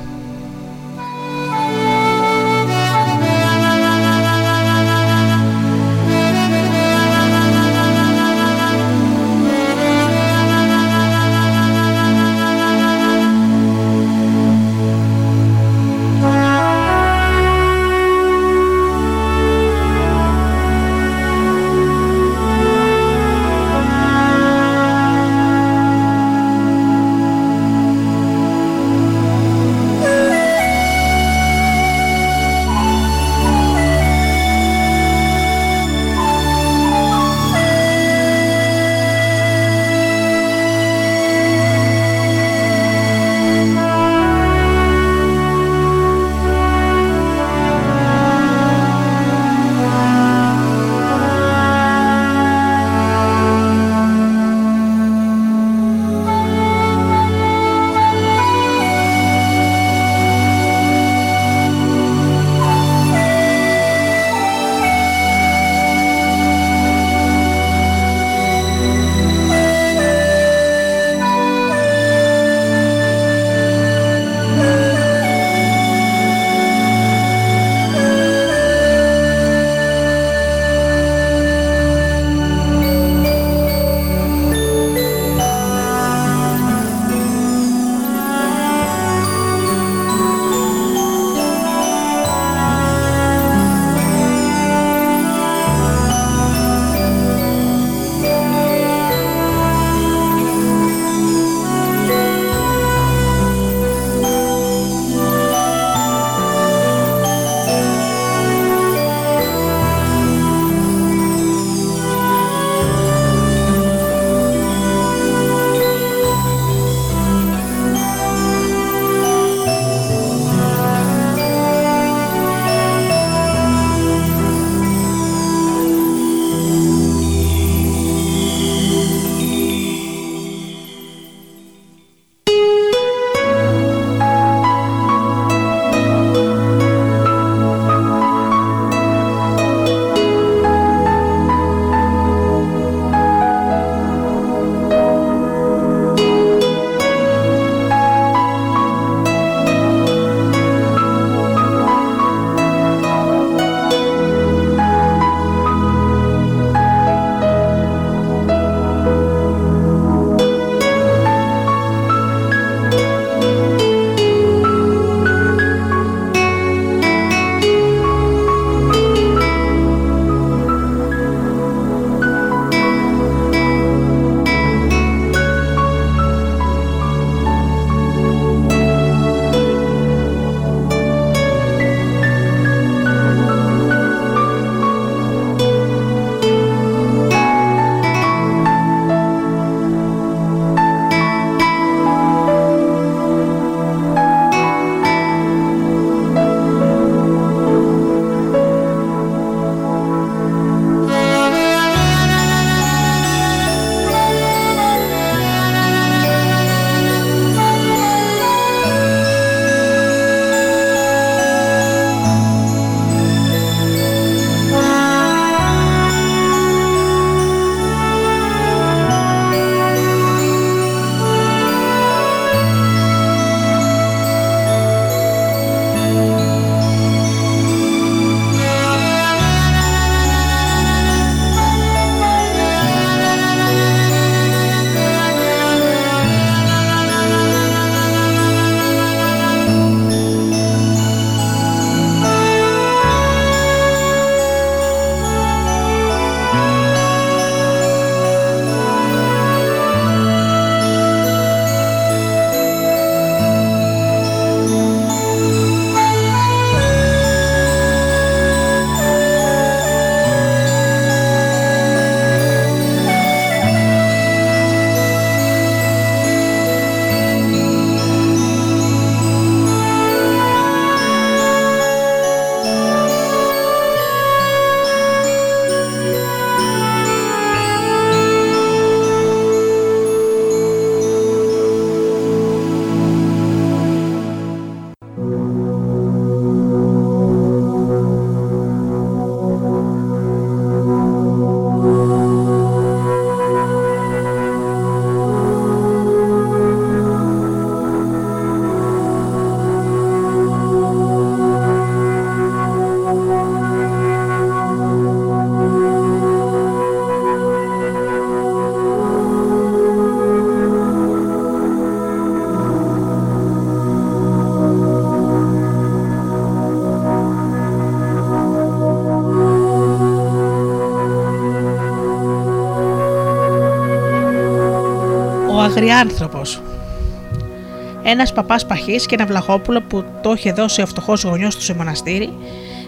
Ένας παπάς παχής και ένα βλαχόπουλο που το είχε δώσει ο φτωχός γονιός του σε μοναστήρι,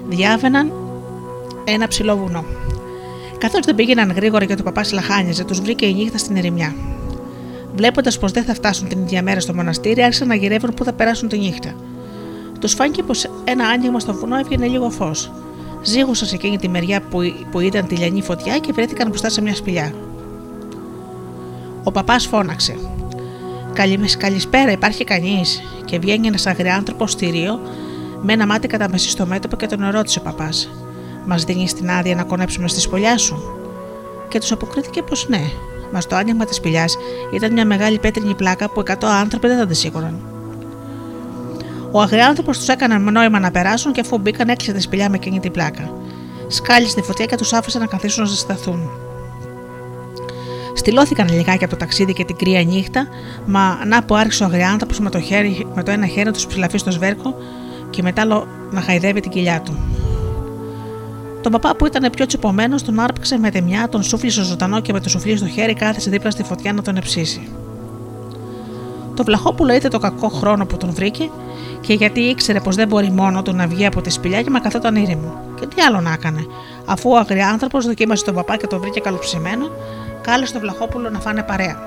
διάβαιναν ένα ψηλό βουνό. Καθώς δεν πήγαιναν γρήγορα και το παπάς λαχάνιζε, τους βρήκε η νύχτα στην ερημιά. Βλέποντας πως δεν θα φτάσουν την ίδια μέρα στο μοναστήρι, άρχισαν να γυρεύουν πού θα περάσουν τη νύχτα. Τους φάνηκε πως ένα άνοιγμα στο βουνό έβγαινε λίγο φως. Ζήγουσαν σε εκείνη τη μεριά που, που ήταν τη λιανή φωτιά και βρέθηκαν μπροστά σε μια σπηλιά. Ο παπάς φώναξε. Καλησπέρα, υπάρχει κανείς; Και βγαίνει ένας αγριάνθρωπο στηρίο με ένα μάτι κατά μεσή στο μέτωπο και τον ρώτησε ο παπάς. Μας δίνει την άδεια να κονέψουμε στη σπηλιά σου; Και τους αποκρίθηκε πως ναι. Μας το άνοιγμα της σπηλιάς ήταν μια μεγάλη πέτρινη πλάκα που εκατό άνθρωποι δεν θα τη σήκωναν. Ο αγριάνθρωπο τους έκανε νόημα να περάσουν και αφού μπήκαν έκλεισε τη σπηλιά με εκείνη την πλάκα. Σκάλισε τη φωτιά και τους άφησε να καθίσουν να ζεσταθούν. Στυλώθηκαν λιγάκι από το ταξίδι και την κρύα νύχτα, μα να που άρχισε ο αγριάνθρωπο με, το με το ένα χέρι τους ψηλαφεί στο σβέρκο και μετά να χαϊδεύει την κοιλιά του. Τον παπά που ήταν πιο τσιπομένο τον άρπαξε με τεμιά, τον σούφλισε ζωντανό και με το σουφλί στο χέρι κάθισε δίπλα στη φωτιά να τον εψήσει. Το βλαχόπουλο είδε το κακό χρόνο που τον βρήκε και γιατί ήξερε πως δεν μπορεί μόνο του να βγει από τη σπηλιά και μα καθόταν ήρεμο. Και τι άλλο να έκανε, αφού ο αγριάνθρωπο δοκίμασε τον παπά και τον βρήκε καλοψημένο, κάλεσε το βλαχόπουλο να φάνε παρέα.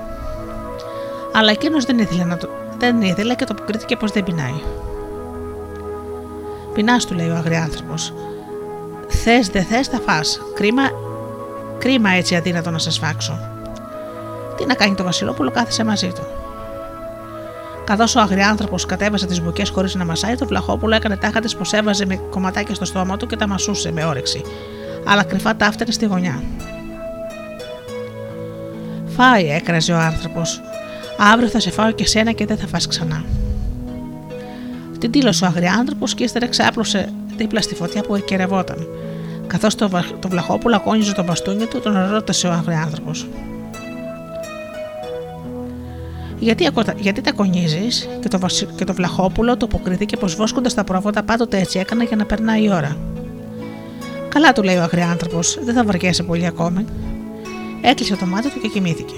Αλλά εκείνος δεν ήθελε, να το... δεν ήθελε και το αποκρίθηκε πως δεν πεινάει. Πεινάς, του λέει ο αγριάνθρωπο. Θες, δεν θες, θα φά. Κρίμα, κρίμα έτσι αδύνατο να σας φάξω. Τι να κάνει το Βασιλόπουλο, κάθισε μαζί του. Καθώς ο αγριάνθρωπος κατέβασε τις μπουκές χωρίς να μασάει, το βλαχόπουλο έκανε τάχα τη πως έβαζε με κομματάκια στο στόμα του και τα μασούσε με όρεξη, αλλά κρυφά τα άφτανε στη γωνιά. Φάει, έκραζε ο άνθρωπος. Αύριο θα σε φάω και σένα και δεν θα φας ξανά. Την τήλωσε ο αγριάνθρωπο και ύστερα ξάπλωσε δίπλα στη φωτιά που εκερευόταν. Καθώς το, το βλαχόπουλο ακόνιζε το μπαστούνι του, τον ρώτησε ο αγριάνθρωπο. Γιατί, γιατί τα κονίζεις, και το, και το βλαχόπουλο το αποκρίθηκε πω βόσκοντα τα πρόβατα πάντοτε έτσι έκανα για να περνάει η ώρα. Καλά, του λέει ο αγριάνθρωπο, δεν θα βαριέσαι πολύ ακόμη. Έκλεισε το μάτι του και κοιμήθηκε.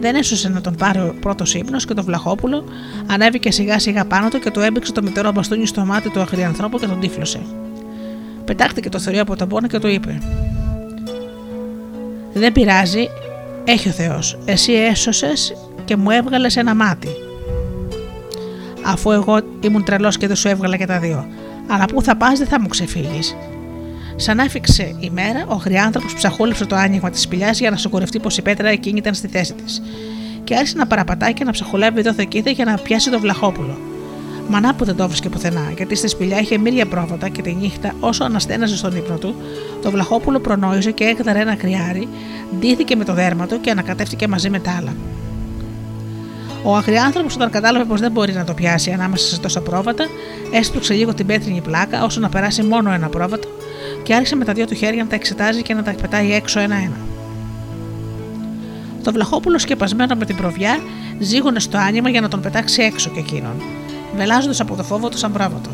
Δεν έσωσε να τον πάρει ο πρώτος ύπνος και το βλαχόπουλο ανέβηκε σιγά σιγά πάνω του και του έμπηξε το μητέρο μπαστούνι στο μάτι του αγριανθρώπου και τον τύφλωσε. Πετάχτηκε το θηρίο από τον πόνο και του είπε: Δεν πειράζει, έχει ο Θεός. Εσύ έσωσες και μου έβγαλες ένα μάτι. Αφού εγώ ήμουν τρελός και δεν σου έβγαλα και τα δύο. Αλλά πού θα πας, δεν θα μου ξεφύγεις. Σαν άφηξε η μέρα, ο Χρυάνθρωπο ψαχούλεψε το άνοιγμα της σπηλιάς για να σοκορευτεί πως η πέτρα εκείνη ήταν στη θέση της. Και άρχισε να παραπατάει και να ψαχουλεύει εδώ θεκίδε για να πιάσει το βλαχόπουλο. Μανά που δεν το βρίσκε πουθενά, γιατί στη σπηλιά είχε μίλια πρόβατα και τη νύχτα, όσο αναστέναζε στον ύπνο του, το βλαχόπουλο προνόησε και έκδαρε ένα κρυάρι, ντύθηκε με το δέρμα του και ανακατεύτηκε μαζί με τα άλλα. Ο αγριάνθρωπος, όταν κατάλαβε πως δεν μπορεί να το πιάσει ανάμεσα σε τόσα πρόβατα, έσπρωξε λίγο την πέτρινη πλάκα όσο να περάσει μόνο ένα πρόβατο και άρχισε με τα δύο του χέρια να τα εξετάζει και να τα πετάει έξω ένα-ένα. Το βλαχόπουλο σκεπασμένο με την προβιά ζήγωνε στο άνοιγμα για να τον πετάξει έξω και εκείνον, βελάζοντας από το φόβο του σαν πρόβατο.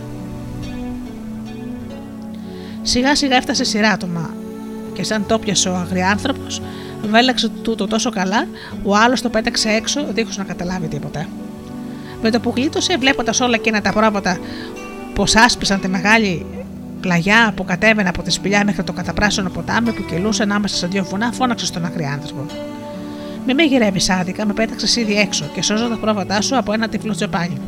Σιγά σιγά έφτασε σειρά του, μα και σαν το πιασε ο αγριάνθρωπο, βέλαξε τούτο τόσο καλά, ο άλλος το πέταξε έξω δίχως να καταλάβει τίποτα. Με το που γλίτωσε, βλέποντας όλα εκείνα τα πρόβατα πως άσπισαν τη μεγάλη πλαγιά που κατέβαινε από τη σπηλιά μέχρι το καταπράσινο ποτάμι που κυλούσε ανάμεσα σε δύο βουνά, φώναξε στον αγριάνθρωπο. Μη με γυρεύεις άδικα, με πέταξες ήδη έξω και σώζω τα πρόβατά σου από ένα τυφλό τζεπάνι.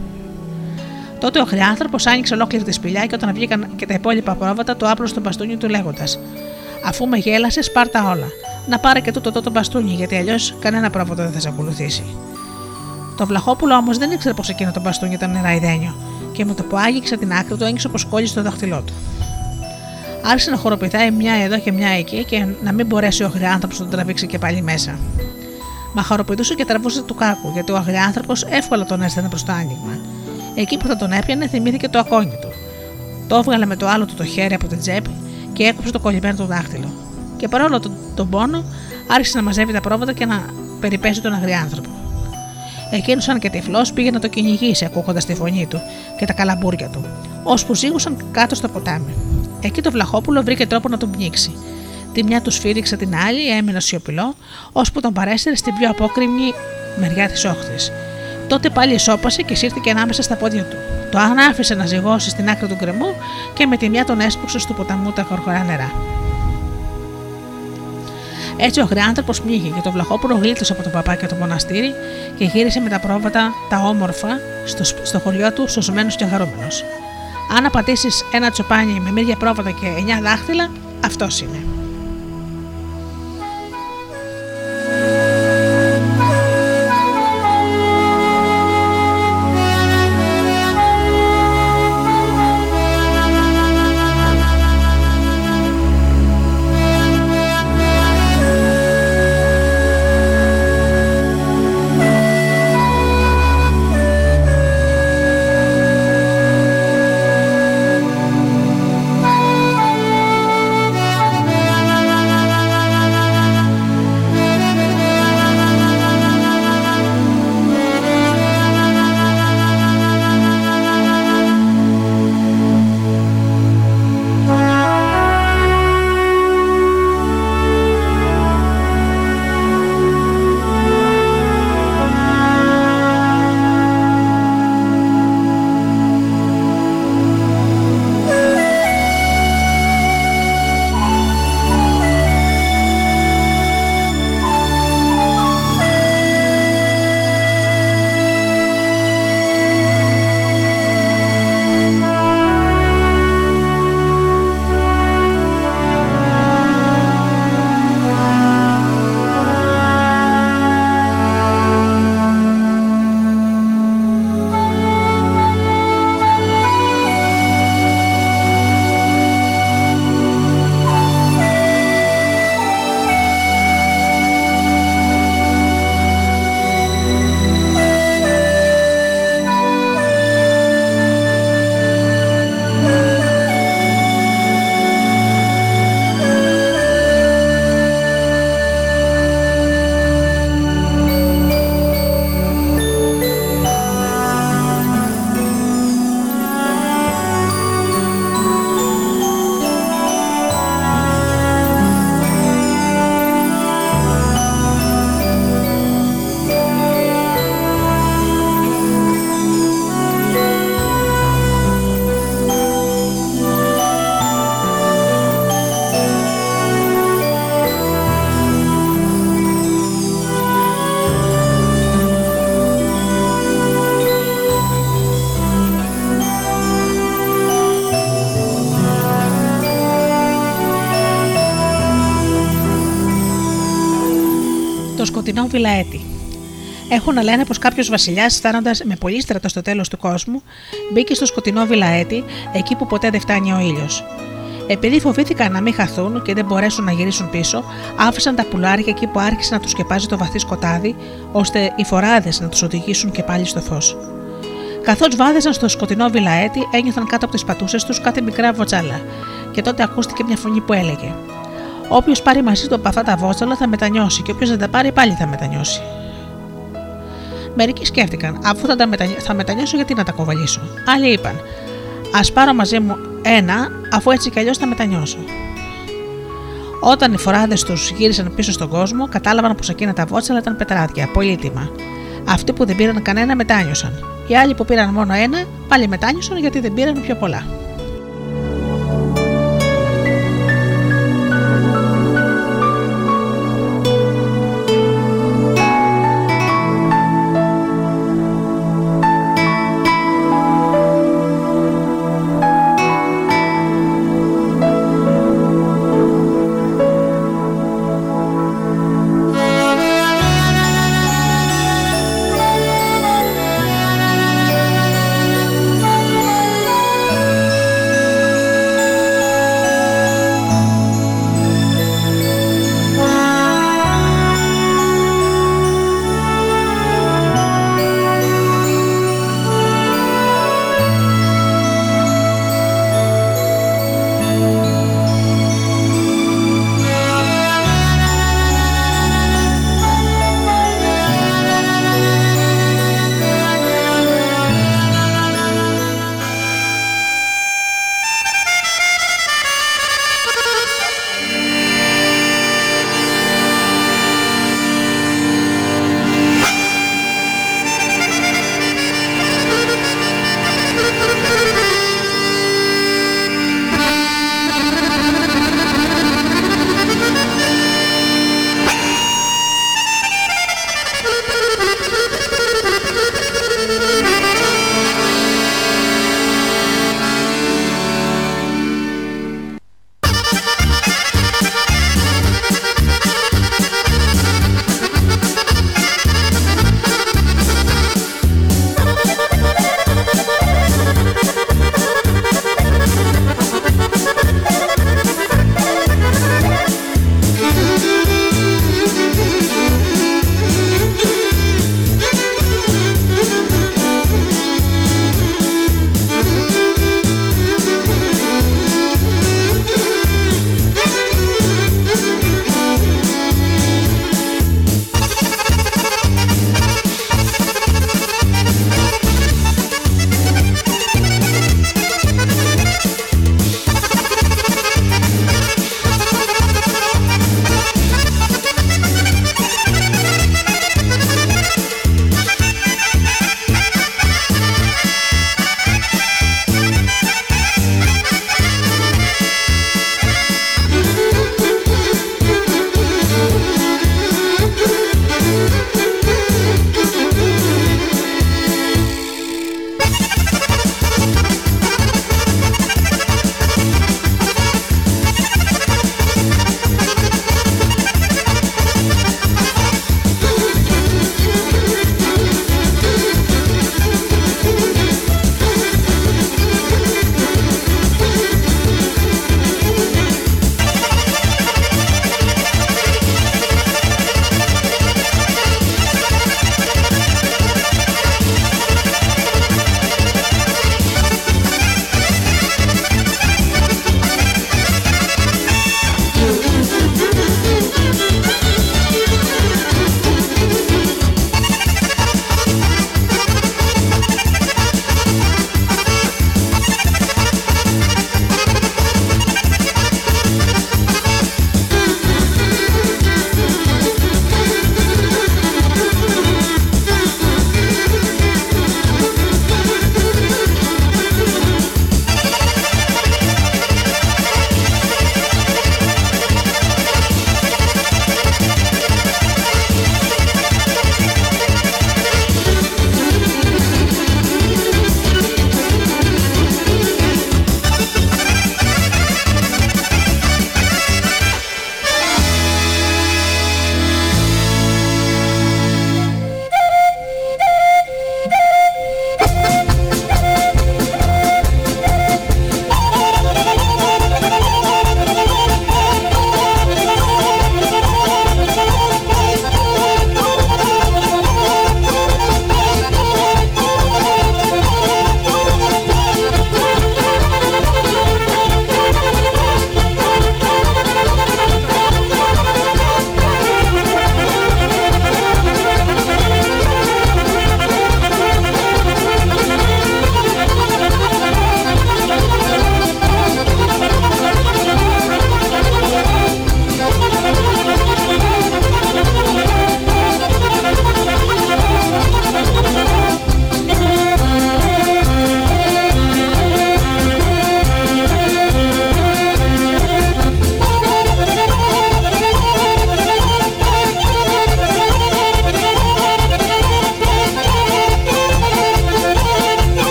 Τότε ο χρειάνθρωπο άνοιξε ολόκληρη τη σπηλιά και όταν βγήκαν και τα υπόλοιπα πρόβατα, το άπλωσε τον μπαστούνι του λέγοντας: Αφού με γέλασες, πάρτα όλα. Να πάρε και τούτο το, το μπαστούνι, γιατί αλλιώς κανένα πρόβατο δεν θα σε ακολουθήσει. Το βλαχόπουλο όμως δεν ήξερε πως εκείνο το μπαστούνι ήταν νεραϊδένιο και με το που άγγιξε την άκρη του έγκυσε πως κόλλησε το δάχτυλό του. Άρχισε να χοροπηδάει μια εδώ και μια εκεί και να μην μπορέσει ο αγριάνθρωπος να τον τραβήξει και πάλι μέσα. Μα χοροπηδούσε και τραβούσε του κάκου, γιατί ο αγριάνθρωπος εύκολα τον έστελνε προς το άνοιγμα. Εκεί που θα τον έπιανε, θυμήθηκε το ακόνι του. Το έβγαλε με το άλλο του το χέρι από την τσέπη και έκοψε το κολλημένο του δάχτυλο. Και παρόλο τον, τον πόνο, άρχισε να μαζεύει τα πρόβατα και να περιπέσει τον αγριάνθρωπο. Εκείνος, σαν και τυφλός, πήγε να το κυνηγήσει, ακούγοντας τη φωνή του και τα καλαμπούρια του, ώσπου ζήγουσαν κάτω στο ποτάμι. Εκεί το Βλαχόπουλο βρήκε τρόπο να τον πνίξει. Τη μια του σφύριξε την άλλη, έμεινε σιωπηλό, ώσπου τον παρέσυρε στην πιο απόκριμη μεριά της όχθης. Τότε πάλι ισόπασε και σύρθηκε ανάμεσα στα πόδια του. Το άφησε να ζυγώσει στην άκρη του γκρεμού και με τη μια τον έσπρωξε στο ποταμού τα χορχορά νερά. Έτσι ο αγριάνθρωπος πνίγηκε και το βλαχόπουλο γλίτωσε από τον παπά και το μοναστήρι και γύρισε με τα πρόβατα τα όμορφα στο, στο χωριό του, σωσμένο και χαρούμενος. Αν απαντήσει ένα τσοπάνι με μύρια πρόβατα και εννιά δάχτυλα, αυτός είναι. Έχουν να λένε πως κάποιος βασιλιάς, φτάνοντας με πολύ στρατό στο τέλος του κόσμου, μπήκε στο σκοτεινό βιλαέτη, εκεί που ποτέ δεν φτάνει ο ήλιος. Επειδή φοβήθηκαν να μην χαθούν και δεν μπορέσουν να γυρίσουν πίσω, άφησαν τα πουλάρια εκεί που άρχισε να τους σκεπάζει το βαθύ σκοτάδι, ώστε οι φοράδες να τους οδηγήσουν και πάλι στο φως. Καθώς βάδεζαν στο σκοτεινό βιλαέτη, ένιωθαν κάτω από τις πατούσες τους κάτι μικρά βοτσάλα, και τότε ακούστηκε μια φωνή που έλεγε: Όποιος πάρει μαζί του από αυτά τα βότσαλα θα μετανιώσει και όποιος δεν τα πάρει πάλι θα μετανιώσει. Μερικοί σκέφτηκαν, αφού θα, τα θα μετανιώσω, γιατί να τα κοβαλήσω. Άλλοι είπαν, Α πάρω μαζί μου ένα, αφού έτσι κι αλλιώς θα μετανιώσω. Όταν οι φοράδες τους γύρισαν πίσω στον κόσμο, κατάλαβαν πως εκείνα τα βότσαλα ήταν πετράδια, πολύτιμα. Αυτοί που δεν πήραν κανένα μετάνιωσαν. Οι άλλοι που πήραν μόνο ένα, πάλι μετάνιωσαν γιατί δεν πήραν πιο πολλά.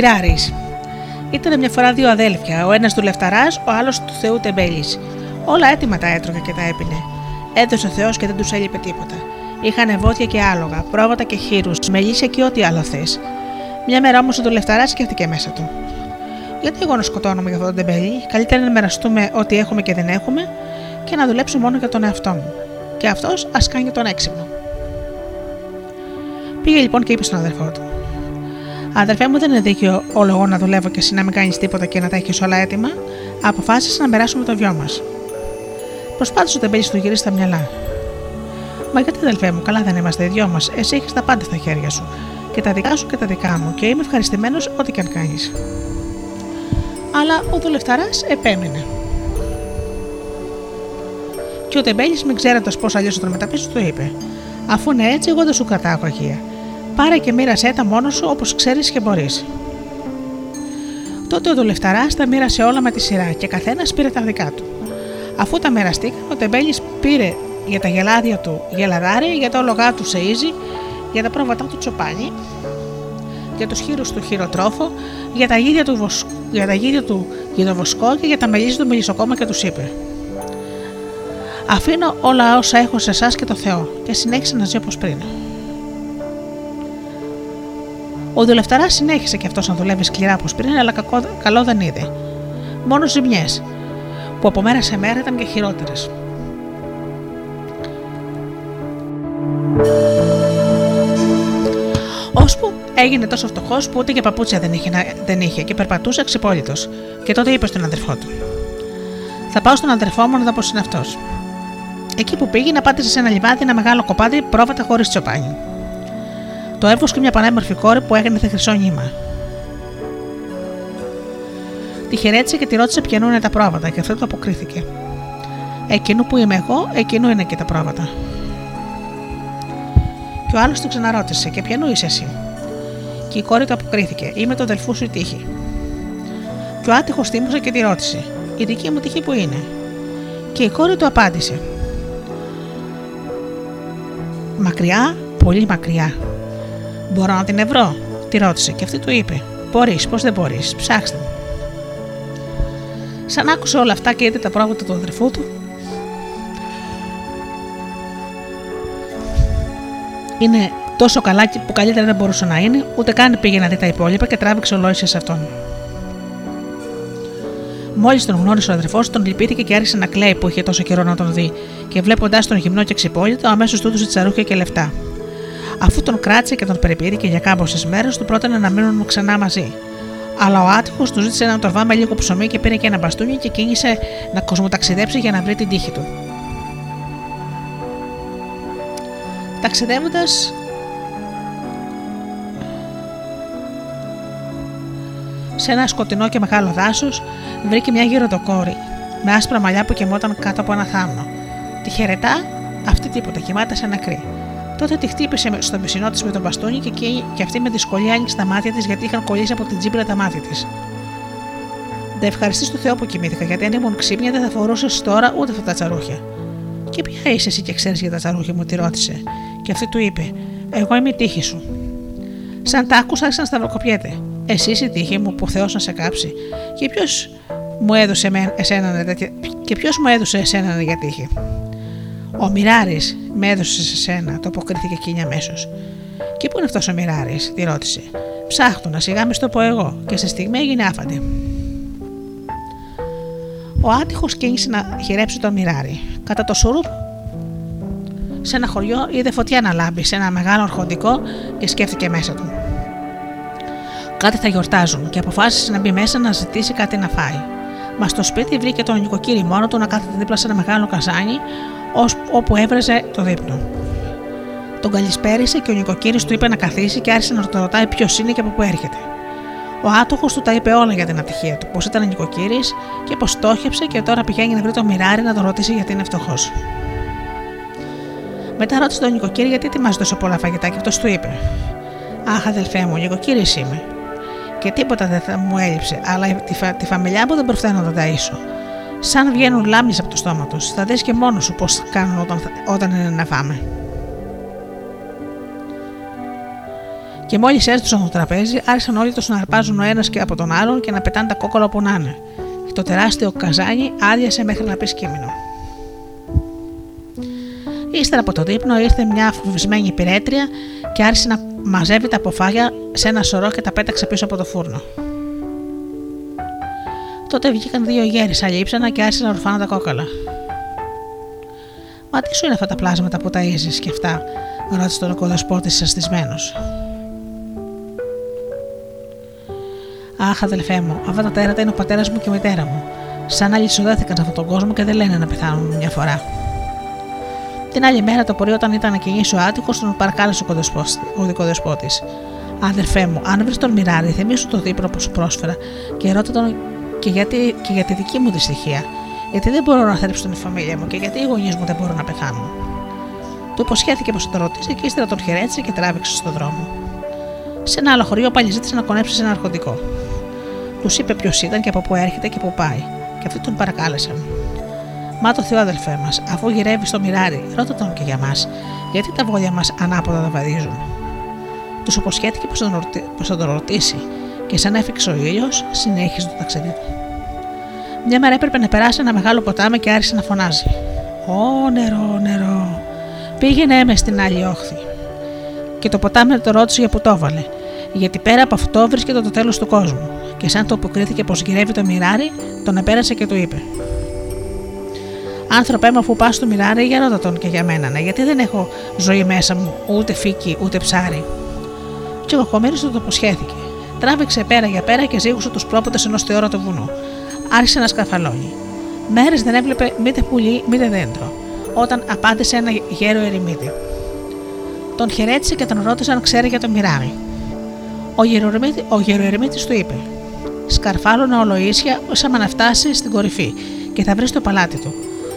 Μιράρη. Ήταν μια φορά δύο αδέλφια, ο ένας δουλευταρά, ο άλλος του Θεού τεμπέλης. Όλα έτοιμα τα έτρωγε και τα έπινε. Έδωσε ο Θεός και δεν τους έλειπε τίποτα. Είχαν βότια και άλογα, πρόβατα και χείρους, μελίσια και ό,τι άλλο θες. Μια μέρα όμως ο δουλευταρά σκέφτηκε μέσα του. Γιατί εγώ να σκοτώνομαι για αυτό το τεμπέλι, καλύτερα να μοιραστούμε ό,τι έχουμε και δεν έχουμε και να δουλέψω μόνο για τον εαυτό μου. Και αυτός ας κάνει και τον έξυπνο. Πήγε λοιπόν και είπε στον αδερφό του: Αδερφέ μου, δεν είναι δίκαιο όλο εγώ να δουλεύω και εσύ να μην κάνεις τίποτα και να τα έχεις όλα έτοιμα. Αποφάσισες να περάσουμε το βιό μας. Προσπάθησε ο τεμπέλι του γυρίσει τα μυαλά. Μα γιατί αδελφέ μου, καλά δεν είμαστε οι δυο μας. Εσύ έχεις τα πάντα στα χέρια σου. Και τα δικά σου και τα δικά μου. Και είμαι ευχαριστημένος ό,τι και αν κάνεις. Αλλά ο δουλευταράς επέμεινε. Και ο τεμπέλης, μην ξέροντας πώς αλλιώς τον μεταπίσει, του είπε: Αφού είναι έτσι, εγώ δεν σου κρατάω αγία. Πάρε και μοίρασέ τα μόνος σου όπως ξέρεις και μπορείς. Τότε ο δουλευταράς τα μοίρασε όλα με τη σειρά και καθένας πήρε τα δικά του. Αφού τα μοιραστήκαν, ο τεμπέλης πήρε για τα γελάδια του γελαδάρι, για τα ολογά του σεΐζι, για τα πρόβατά του τσοπάνι, για τους χείρους του χειροτρόφο, για τα γίδια του, βοσ... για τα γίδια του γιδοβοσκό και για τα μελίζια του μελισσοκόμα και τους είπε: Αφήνω όλα όσα έχω σε εσάς και το Θεό, και συνέχισε να ζει όπως πριν. Ο δουλευταράς συνέχισε και αυτός να δουλεύει σκληρά όπω πριν, αλλά κακό, καλό δεν είδε. Μόνο ζημιές, που από μέρα σε μέρα ήταν και χειρότερες. Ώσπου έγινε τόσο φτωχός που ούτε και παπούτσια δεν είχε, δεν είχε και περπατούσε ξυπόλυτος. Και τότε είπε στον αδερφό του: Θα πάω στον αδερφό μου να δω πώς είναι αυτός. Εκεί που πήγε, πάτησε σε ένα λιβάδι ένα μεγάλο κοπάδι πρόβατα χωρίς τσοπάνι. Το έβοσκε μια πανέμορφη κόρη που έγινε χρυσό νήμα. Τη χαιρέτησε και τη ρώτησε ποιανού είναι τα πρόβατα και αυτό του αποκρίθηκε. Εκείνου που είμαι εγώ, εκείνου είναι και τα πρόβατα. Και ο άλλος του ξαναρώτησε: Και ποιανού είσαι εσύ; Και η κόρη του αποκρίθηκε: Είμαι το αδελφού σου η τύχη. Και ο άτυχος θύμωσε και τη ρώτησε: Η δική μου τύχη που είναι; Και η κόρη του απάντησε: Μακριά, πολύ μακριά. Μπορώ να την ευρώ, τη ρώτησε και αυτή του είπε: Μπορείς, πώς δεν μπορείς, ψάξτε. Σαν άκουσε όλα αυτά και είδε τα πράγματα του αδερφού του, είναι τόσο καλά που καλύτερα δεν μπορούσε να είναι, ούτε καν πήγε να δει τα υπόλοιπα και τράβηξε ολόισε σε αυτόν. Μόλις τον γνώρισε ο αδερφός, τον λυπήθηκε και άρχισε να κλαίει που είχε τόσο καιρό να τον δει, και βλέποντάς τον γυμνό και ξυπόλυτο, αμέσως του έδωσε τσαρούχια και λεφτά. Αφού τον κράτησε και τον περιπήρηκε για κάμποσε μέρες, του πρότεινε να μείνουν ξανά μαζί. Αλλά ο άτυχο του ζήτησε να τον με λίγο ψωμί και πήρε και ένα μπαστούνι και κίνησε να κοσμοταξιδέψει για να βρει την τύχη του. Ταξιδεύοντας, σε ένα σκοτεινό και μεγάλο δάσος, βρήκε μια γυροδοκόρη με άσπρα μαλλιά που κοιμόταν κάτω από ένα θάμνο. Τη χαιρετά, αυτή τίποτα, κοιμάται σε νεκρή. Τότε τη χτύπησε στο πισινό της με τον μπαστούνι και, και αυτή με δυσκολία άνοιξε τα μάτια της γιατί είχαν κολλήσει από την τσίπρα τα μάτια της. Δεν ευχαριστείς του Θεό που κοιμήθηκα, γιατί αν ήμουν ξύπνια δεν θα φορούσες τώρα ούτε αυτά τα τσαρούχια. Και ποια είσαι εσύ και ξέρεις για τα τσαρούχια μου, τη ρώτησε. Και αυτή του είπε: Εγώ είμαι η τύχη σου. Σαν τα άκουσα, άρχισε να σταυροκοπιέται. Εσύ η τύχη μου που Θεός να σε κάψει. Και ποιος μου έδωσε εσένα και ποιος μου έδωσε εσένα για τύχη. Ο Μιράρης με έδωσε σε σένα, το αποκρίθηκε εκείνη αμέσως. Και πού είναι αυτός ο Μιράρης, τη ρώτησε. να σιγά με το πω εγώ, και σε στιγμή έγινε άφαντη. Ο άτυχος κίνησε να χειρέψει τον Μιράρη. Κατά το σουρούπ, σε ένα χωριό είδε φωτιά να λάμπει σε ένα μεγάλο αρχοντικό και σκέφτηκε μέσα του. Κάτι θα γιορτάζουν και αποφάσισε να μπει μέσα να ζητήσει κάτι να φάει. Μα στο σπίτι βρήκε τον νοικοκύρη μόνο του να κάθεται δίπλα σε ένα μεγάλο καζάνι όπου έβρεζε το δείπνο. Τον καλησπέρισε και ο νοικοκύρης του είπε να καθίσει και άρχισε να το ρωτάει ποιος είναι και από πού έρχεται. Ο άτοχος του τα είπε όλα για την ατυχία του, πως ήταν νοικοκύρης και πως στόχεψε και τώρα πηγαίνει να βρει το μοιράρι να τον ρωτήσει γιατί είναι φτωχός. Μετά ρώτησε τον νοικοκύρη γιατί ετοιμάζεις τόσο πολλά φαγητά; και αυτός του είπε: Αχ, αδελφέ μου, νοικοκύρης είμαι. Και τίποτα δεν θα μου έλειψε, αλλά τη, φα... τη φαμιλιά μου δεν προφθαίνω να τα ταΐσω. Σαν βγαίνουν λάμιες από το στόμα τους, θα δει και μόνος σου πώς κάνουν όταν, όταν είναι να φάμε. Και μόλις έστωσαν το τραπέζι, άρχισαν όλοι του να αρπάζουν ο ένας και από τον άλλον και να πετάνε τα κόκκολα που να είναι. Και το τεράστιο καζάνι άδειασε μέχρι να πεις σκήμινο. Ύστερα από το δείπνο ήρθε μια φοβισμένη υπηρέτρια και άρχισε να μαζεύει τα αποφάγια σε ένα σωρό και τα πέταξε πίσω από το φούρνο. Τότε βγήκαν δύο γέροι αλήψανα και άρχισαν να ρουφάνε τα κόκκαλα. Μα τι σου είναι αυτά τα πλάσματα που τα και αυτά, ρώτησε τον οικοδεσπότη σαστισμένο. Αχ, αδελφέ μου, αυτά τα τέρατα είναι ο πατέρας μου και η μητέρα μου. Σαν αλυσοδέθηκαν σε αυτόν τον κόσμο και δεν λένε να πεθάνουν μια φορά. Την άλλη μέρα το πρωί, όταν ήταν να κυνήσει ο άτυχος, τον παρακάλεσε ο δικοδεσπότης. Αδερφέ μου, αν βρεις τον Μιράρη, θυμίσου το δίπλο που σου πρόσφερα και ρώτα τον και, γιατί, και για τη δική μου δυστυχία. Γιατί δεν μπορώ να θρέψω την φαμίλια μου και γιατί οι γονείς μου δεν μπορούν να πεθάνουν. Του υποσχέθηκε πως θα το ρωτήσει και ύστερα τον χαιρέτησε και τράβηξε στον δρόμο. Σε ένα άλλο χωριό πάλι ζήτησε να κονέψει ένα ναρκωτικό. Τους είπε ποιος ήταν και από πού έρχεται και πού πάει, και αυτοί τον παρακάλεσαν. Μα το Θεό, αδελφέ μας, αφού γυρεύει στο μοιράρι, ρώτα τον και για μας, γιατί τα βόλια μας ανάποδα τα βαδίζουν. Τους υποσχέθηκε πως θα τον ρωτήσει, και σαν έφυξε ο ήλιος, συνέχιζε το ταξίδι του. Μια μέρα έπρεπε να περάσει ένα μεγάλο ποτάμι και άρχισε να φωνάζει. Ω νερό, νερό. Πήγαινε με στην άλλη όχθη. Και το ποτάμι το ρώτησε για που το έβαλε, γιατί πέρα από αυτό βρίσκεται το τέλος του κόσμου. Και σαν το αποκρίθηκε πως γυρεύει το μοιράρι, τον επέρασε και του είπε: Άνθρωπε μου, αφού πας στο μοιράρι, για ρώτα τον και για μένα, ναι, γιατί δεν έχω ζωή μέσα μου, ούτε φύκη, ούτε ψάρι. Και ο κομμένο του το αποσχέθηκε. Τράβηξε πέρα για πέρα και ζήγουσε τους πρόποντε ενός θεόρατου βουνού. Άρχισε να σκαφαλώνει. Μέρε δεν έβλεπε μήτε πουλί, μήτε δέντρο, όταν απάντησε ένα γέρο ερημίδι. Τον χαιρέτησε και τον ρώτησε αν ξέρει για το μοιράρι. Ο γεροερημίτη του είπε: Σκαρφάλωνα ολοίσια όσα να φτάσει στην κορυφή και θα βρεις το παλάτι του.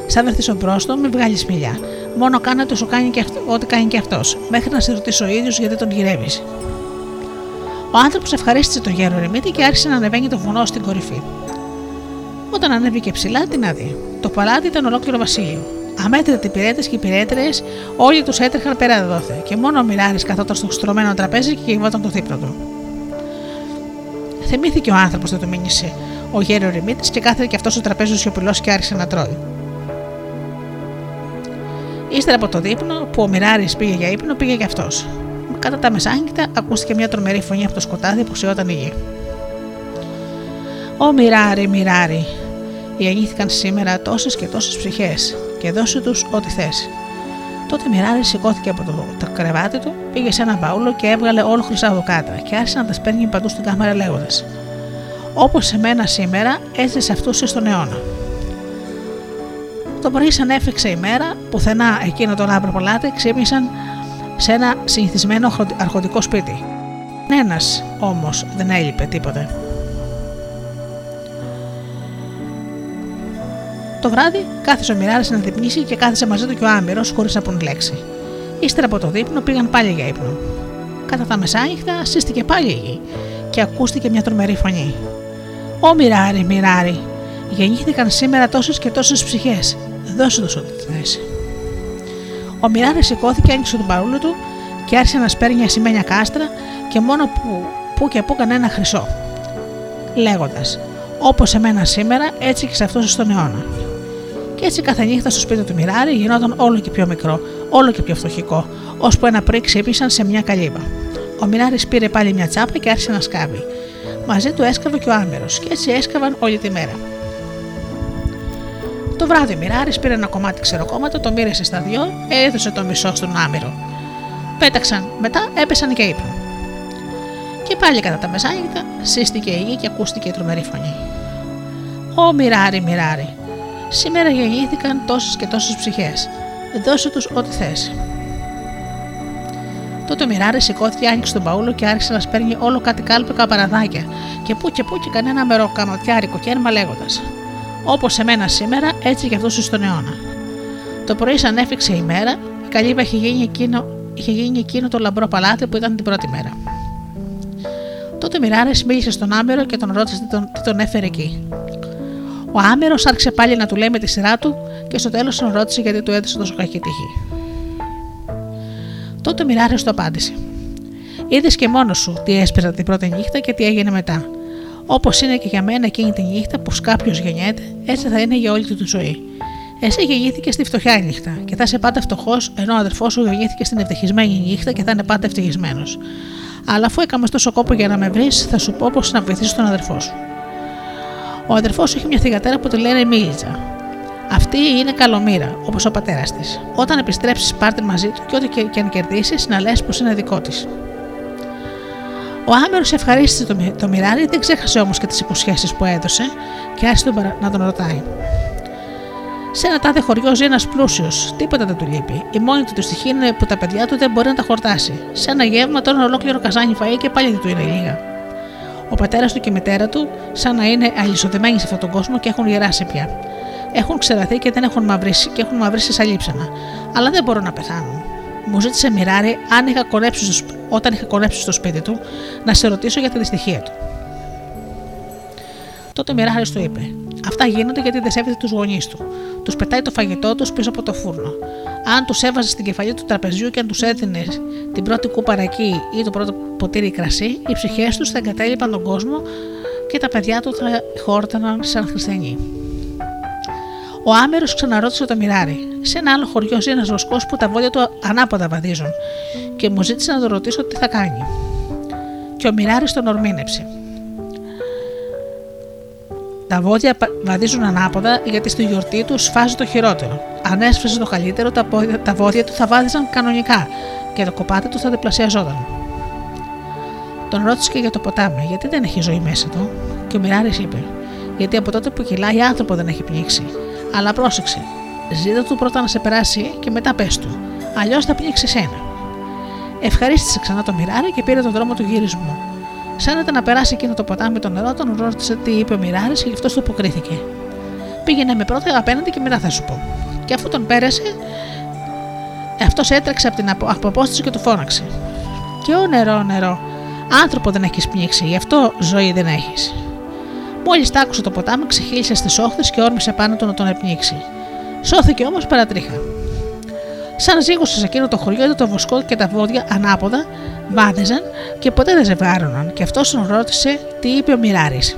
Σαν βρεθεί ο μπρόστο, μην βγάλεις μιλιά. Μόνο κάνε το σου κάνει και αυτό, ό,τι κάνει και αυτός, μέχρι να σε ρωτήσει ο ίδιος γιατί τον γυρεύεις. Ο άνθρωπος ευχαρίστησε τον γέρο Ρεμίτη και άρχισε να ανεβαίνει το βουνό στην κορυφή. Όταν ανέβηκε ψηλά, την άδεια. Το παλάτι ήταν ολόκληρο βασίλειο. Αμέτρητοι πυρέτες και πυρέτρε, όλοι τους έτρεχαν πέρα δόθε, και μόνο ο Μιράρη καθόταν στο στρωμένο τραπέζι και γεμόταν το δίπλο του. Θυμήθηκε ο άνθρωπος που του μήνυσε ο γέρο Ρεμίτη και κάθεται και αυτός στο τραπέζι σιωπηλός και άρχισε να τρώει. Ύστερα από το δείπνο, που ο Μιράρη πήγε για ύπνο, πήγε και αυτός. Κατά τα μεσάνυχτα ακούστηκε μια τρομερή φωνή από το σκοτάδι που σιώταν η γη. Ω Μιράρι, Μιράρι, γεννήθηκαν σήμερα τόσες και τόσες ψυχές, και δώσε τους ό,τι θες. Τότε Μιράρι σηκώθηκε από το, το κρεβάτι του, πήγε σε ένα μπαούλο και έβγαλε όλο χρυσά δουκάτα και άρχισε να τα σπέρνει παντού στην κάμερα λέγοντας: Όπως σε μένα σήμερα, έτσι σε αυτού στον αιώνα. Το πρωί, σαν έφεξε η μέρα, πουθενά εκείνο το λάμπρο παλάτι ξύπνησαν σε ένα συνηθισμένο αρχοντικό σπίτι. Ένας όμως δεν έλειπε τίποτε. Το βράδυ κάθισε ο Μιράρη να διπνήσει και κάθισε μαζί του και ο Άμυρος χωρίς να πούν λέξη. Ύστερα από το δείπνο πήγαν πάλι για ύπνο. Κατά τα μεσάνυχτα σύστηκε πάλι η γη και ακούστηκε μια τρομερή φωνή. Ω Μιράρη, Μιράρη, γεννήθηκαν σήμερα τόσες και τόσες ψυχές. Δώσε τους ό,τι θες. Ο Μιράρη σηκώθηκε, άνοιξε τον παρούλο του και άρχισε να σπέρνει ασημένια κάστρα και μόνο που, που και που κανένα χρυσό. Λέγοντας: Όπως εμένα σήμερα, έτσι και σε αυτό στον αιώνα. Και έτσι κάθε νύχτα στο σπίτι του Μιράρη γινόταν όλο και πιο μικρό, όλο και πιο φτωχικό, ώσπου ένα πρωί ξύπνησαν σε μια καλύβα. Ο Μιράρης πήρε πάλι μια τσάπα και άρχισε να σκάβει. Μαζί του έσκαβε και ο Άμερος, και έτσι έσκαβαν όλη τη μέρα. Το βράδυ ο Μιράρης πήρε ένα κομμάτι ξεροκόμματο, το μοίρασε στα δυο, έδωσε το μισό στον Άμυρο. Πέταξαν, μετά έπεσαν και ύπνο. Και πάλι κατά τα μεσάνυχτα σύστηκε η γη και ακούστηκε η τρομερή φωνή. Ω Μιράρη, Μιράρη, σήμερα γεννήθηκαν τόσες και τόσες ψυχές. Δώσε τους ό,τι θες. Τότε ο Μιράρης σηκώθηκε, άνοιξε τον παούλο και άρχισε να σπέρνει όλο κάτι κάλπικα παραδάκια και που και που και κανένα μεροκαματιάρικο κέρμα λέγοντας: Όπως εμένα σήμερα, έτσι και αυτός στον αιώνα. Το πρωί, σαν έφυξε η μέρα, η καλύβα είχε γίνει εκείνο, είχε γίνει εκείνο το λαμπρό παλάτι που ήταν την πρώτη μέρα. Τότε Μιράρες μίλησε στον Άμερο και τον ρώτησε τι τον, τι τον έφερε εκεί. Ο Άμερο άρχισε πάλι να του λέει με τη σειρά του και στο τέλος τον ρώτησε γιατί του έδωσε τόσο κακή τύχη. Τότε Μιράρες το απάντησε. Είδες και μόνος σου τι έσπερα την πρώτη νύχτα και τι έγινε μετά. Όπως είναι και για μένα εκείνη τη νύχτα που κάποιο γεννιέται, έτσι θα είναι για όλη του τη ζωή. Εσύ γεννήθηκε στη φτωχιά νύχτα και θα είσαι πάντα φτωχός, ενώ ο αδερφός σου γεννήθηκε στην ευτυχισμένη νύχτα και θα είναι πάντα ευτυχισμένος. Αλλά αφού έκαμες τόσο κόπο για να με βρεις, θα σου πω πώς να βοηθήσει τον αδερφό σου. Ο αδερφός σου έχει μια θηγατέρα που τη λένε Μίλιτσα. Αυτή είναι καλομήρα, όπως ο πατέρας της. Όταν επιστρέψεις, πάρτε μαζί του και ό,τι και αν κερδίσεις, να λες πως είναι δικό της. Ο Άμερος ευχαρίστησε το, το μοιράρι, δεν ξέχασε όμως και τις υποσχέσεις που έδωσε και άρχισε να τον ρωτάει. Σε ένα τάδε χωριό ζει ένας πλούσιος, τίποτα δεν του λείπει. Η μόνη του στοιχεία είναι που τα παιδιά του δεν μπορεί να τα χορτάσει. Σε ένα γεύμα τώρα ολόκληρο καζάνι φαΐ και πάλι δεν του είναι λίγα. Ο πατέρας του και η μητέρα του, σαν να είναι αλυσοδεμένοι σε αυτόν τον κόσμο και έχουν γεράσει πια. Έχουν ξεραθεί και δεν έχουν μαυρίσει και έχουν μαυρίσει σαν λείψανα. Αλλά δεν μπορούν να πεθάνουν. Μου ζήτησε μοιράρι αν είχα στο, όταν είχα κονέψει στο σπίτι του να σε ρωτήσω για τη δυστυχία του. Τότε ο Μιράρη του είπε: Αυτά γίνονται γιατί δεν σέβεται τους γονείς του. Τους πετάει το φαγητό τους πίσω από το φούρνο. Αν τους έβαζε στην κεφαλή του τραπεζιού και αν τους έδινε την πρώτη κούπα ρακί ή το πρώτο ποτήρι κρασί, οι ψυχές τους θα εγκατέλειπαν τον κόσμο και τα παιδιά του θα χόρταναν σαν χριστιανοί. Ο Άμερος ξαναρώτησε το μοιράρι. Σε ένα άλλο χωριό ζει ένας βοσκός που τα βόδια του ανάποδα βαδίζουν και μου ζήτησε να το ρωτήσω τι θα κάνει. Και ο μοιράρις τον ορμήνεψε. Τα βόδια βαδίζουν ανάποδα γιατί στη γιορτή τους σφάζει το χειρότερο. Αν έσφασε το καλύτερο, τα, πόδια, τα βόδια του θα βάδιζαν κανονικά και το κοπάτι του θα διπλασιαζόταν. Τον ρώτησε και για το ποτάμι, γιατί δεν έχει ζωή μέσα του. Και ο Μιράρη είπε: Γιατί από τότε που κυλάει άνθρωπο δεν έχει πνίξει. Αλλά πρόσεξε, ζήτα του πρώτα να σε περάσει και μετά πες του. Αλλιώς θα πνίξει σένα. Ευχαρίστησε ξανά το μοιράρι και πήρε τον δρόμο του γυρισμού. Σάνεται να περάσει εκείνο το ποτάμι το νερό, τον ρώτησε τι είπε ο Μιράρη και γι' αυτό του αποκρίθηκε. Πήγαινε με πρώτα απέναντι και μετά θα σου πω. Και αφού τον πέρασε, αυτός έτρεξε από την αποπόσταση και του φώναξε. Και ο νερό, νερό, άνθρωπο δεν έχεις πνίξει, γι' αυτό ζωή δεν έχεις. Μόλις τ' άκουσε το ποτάμι, ξεχύλισε στις όχθες και όρμησε πάνω του να τον επνίξει. Σώθηκε όμως παρατρίχα. Σαν ζήγωσε σε εκείνο το χωριό, το βοσκό και τα βόδια ανάποδα βάδιζαν και ποτέ δεν ζευγάρωναν, και αυτός τον ρώτησε τι είπε ο Μιράρης.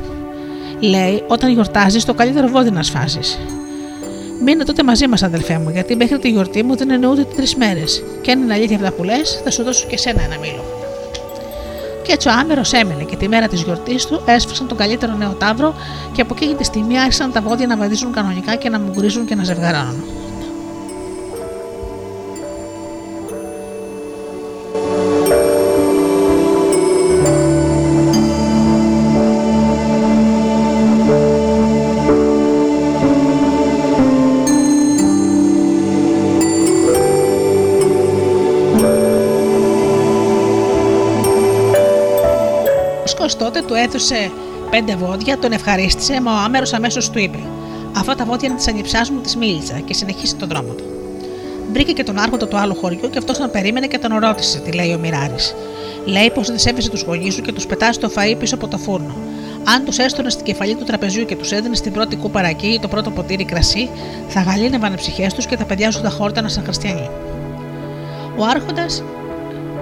Λέει: Όταν γιορτάζεις, το καλύτερο βόδι να σφάζεις. Μείνε τότε μαζί μας, αδελφέ μου, γιατί μέχρι τη γιορτή μου δεν είναι ούτε τρεις μέρες. Και αν είναι αλήθεια αυτά που λες, θα σου δώσω και σένα ένα μήλο. Και έτσι ο Άμερος έμενε και τη μέρα της γιορτής του έσφασαν τον καλύτερο νέο τάβρο και από εκείνη τη στιγμή άρχισαν τα βόδια να βαδίζουν κανονικά και να μουγκρίζουν και να ζευγαρώνουν. Έδωσε πέντε βόδια, τον ευχαρίστησε, μα ο Άμερος αμέσως του είπε: Αυτά τα βόδια είναι της ανιψιάς μου της μίλητσα και συνεχίσει τον δρόμο του. Βρήκε και τον άρχοντα του άλλου χωριού και αυτός τον περίμενε και τον ρώτησε, τι λέει ο Μιράρη. Λέει πως δεν σέβεσαι τους γονείς σου και τους πετά το φαΐ πίσω από το φούρνο. Αν τους έστωνε στην κεφαλή του τραπεζιού και τους έδινε την πρώτη κούπα ρακί ή το πρώτο ποτήρι κρασί, θα γαλήνευαν οι ψυχές τους και τα παιδιά σου θα χόρταναν σαν χριστιανοί. Ο Άρχοντας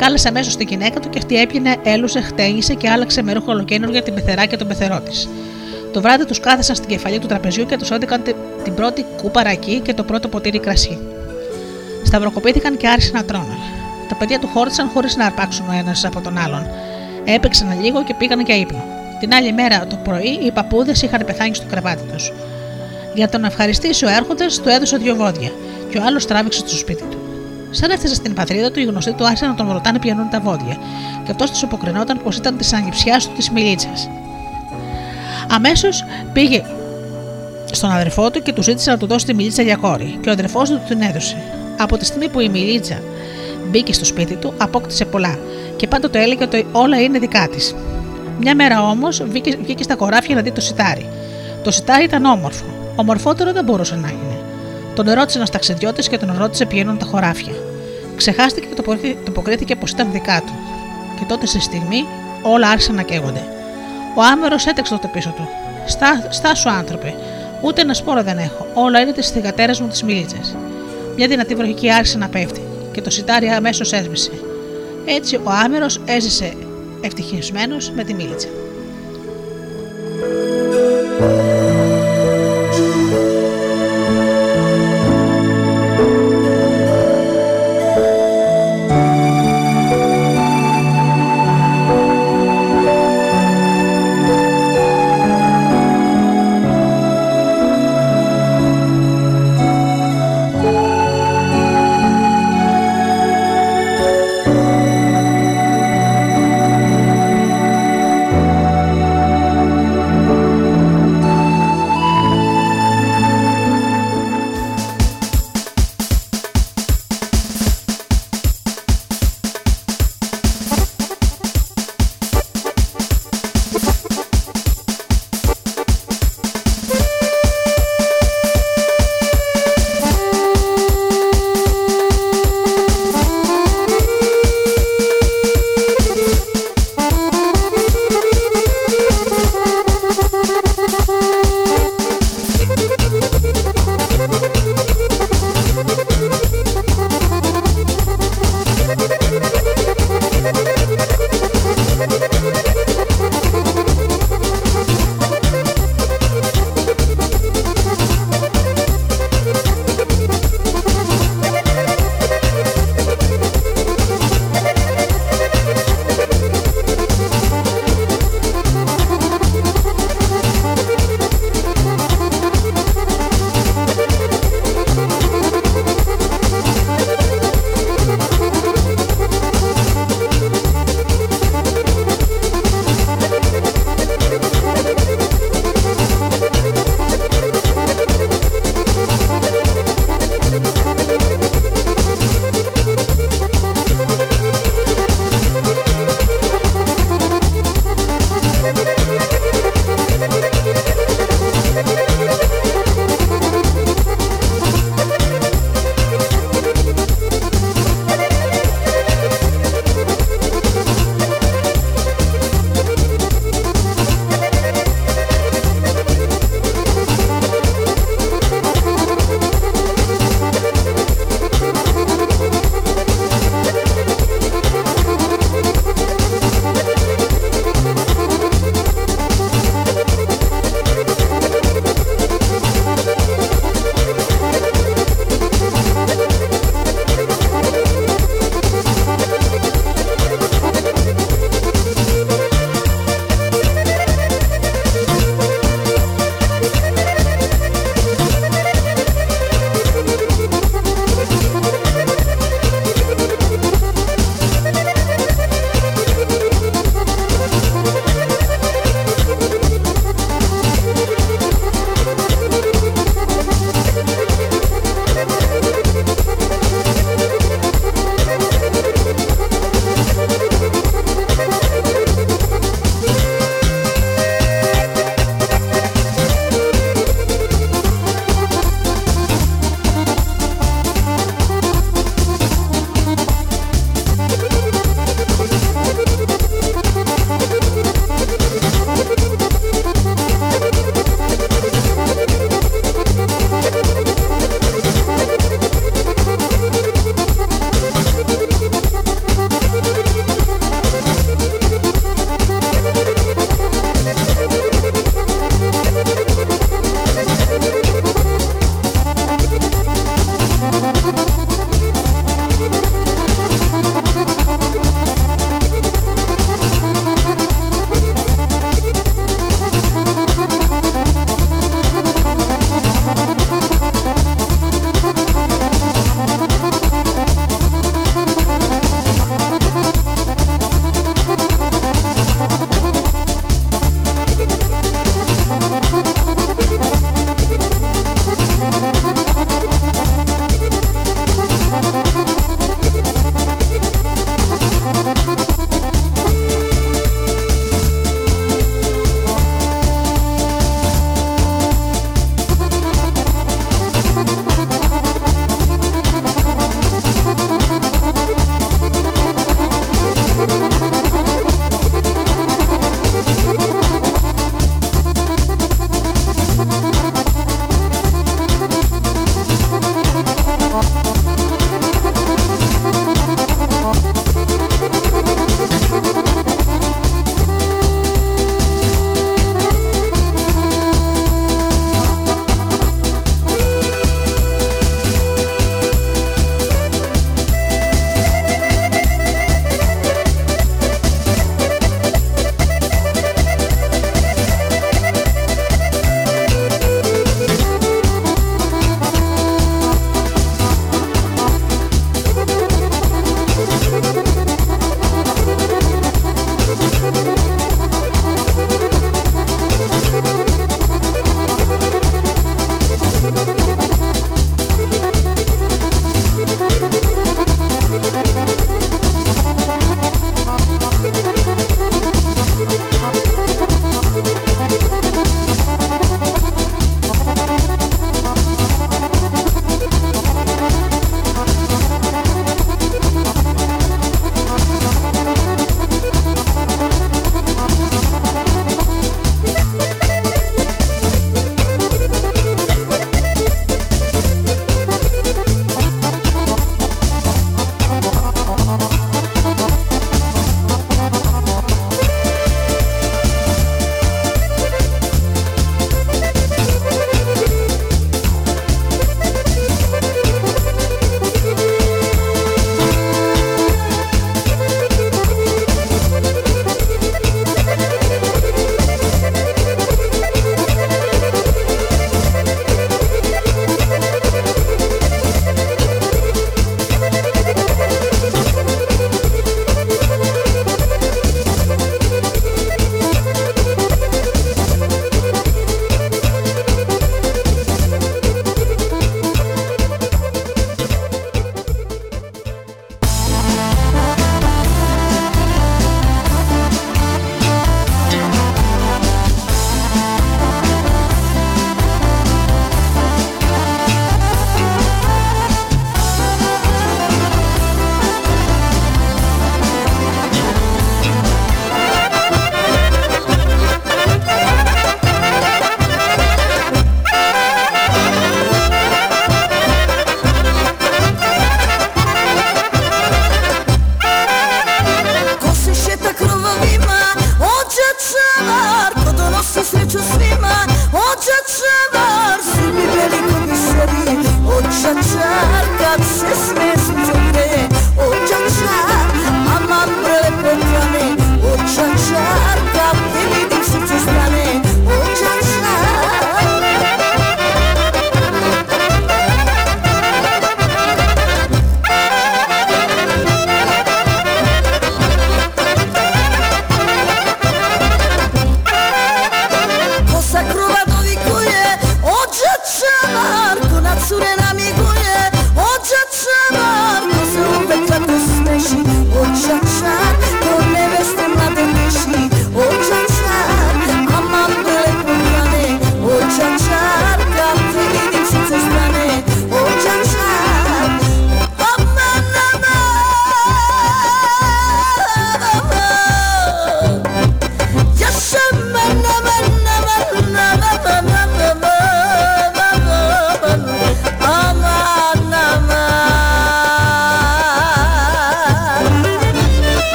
Κάλεσε αμέσως τη γυναίκα του και αυτή έπινε, έλουσε, χτένισε και άλλαξε με ρούχο ολοκένουργια την πεθερά και τον πεθερό της. Το βράδυ τους κάθεσαν στην κεφαλή του τραπεζιού και τους έδειξαν την πρώτη κούπα ρακί και το πρώτο ποτήρι κρασί. Σταυροκοπήθηκαν και άρχισαν να τρώνε. Τα παιδιά του χώρισαν χωρίς να αρπάξουν ο ένας από τον άλλον. Έπαιξαν λίγο και πήγαν για ύπνο. Την άλλη μέρα το πρωί οι παππούδες είχαν πεθάνει στο κρεβάτι τους. Για τον ευχαριστήσει ο έρχοντας του έδωσε δύο βόδια και ο άλλος τράβηξε στο σπίτι του. Σαν έφτασε στην πατρίδα του, οι γνωστοί του άρχισαν να τον ρωτάνε πιανούν τα βόδια, και αυτός τους αποκρινόταν πως ήταν της ανιψιάς του της μιλίτσα. Αμέσως πήγε στον αδερφό του και του ζήτησε να του δώσει τη μιλίτσα για κόρη, και ο αδερφός του την έδωσε. Από τη στιγμή που η μιλίτσα μπήκε στο σπίτι του, απόκτησε πολλά και πάντοτε έλεγε ότι όλα είναι δικά της. Μια μέρα όμως βγήκε, βγήκε στα κοράφια να δει το σιτάρι. Το σιτάρι ήταν όμορφο. Ομορφότερο δεν μπορούσε να είναι. Τον ρώτησε ένας ταξιδιώτης και τον ρώτησε ποιοι τα χωράφια. Ξεχάστηκε και το αποκρίθηκε πως ήταν δικά του. Και τότε στη στιγμή όλα άρχισαν να καίγονται. Ο άμερος έτρεξε τότε πίσω του. Στά, στάσου άνθρωπε, ούτε ένα σπόρο δεν έχω. Όλα είναι τη θηγατέρα μου τη μίλητσα. Μια δυνατή βροχική άρχισε να πέφτει και το σιτάρι αμέσως έσβησε. Έτσι ο Άμερος έζησε ευτυχισμένος με τη Μίλητσα.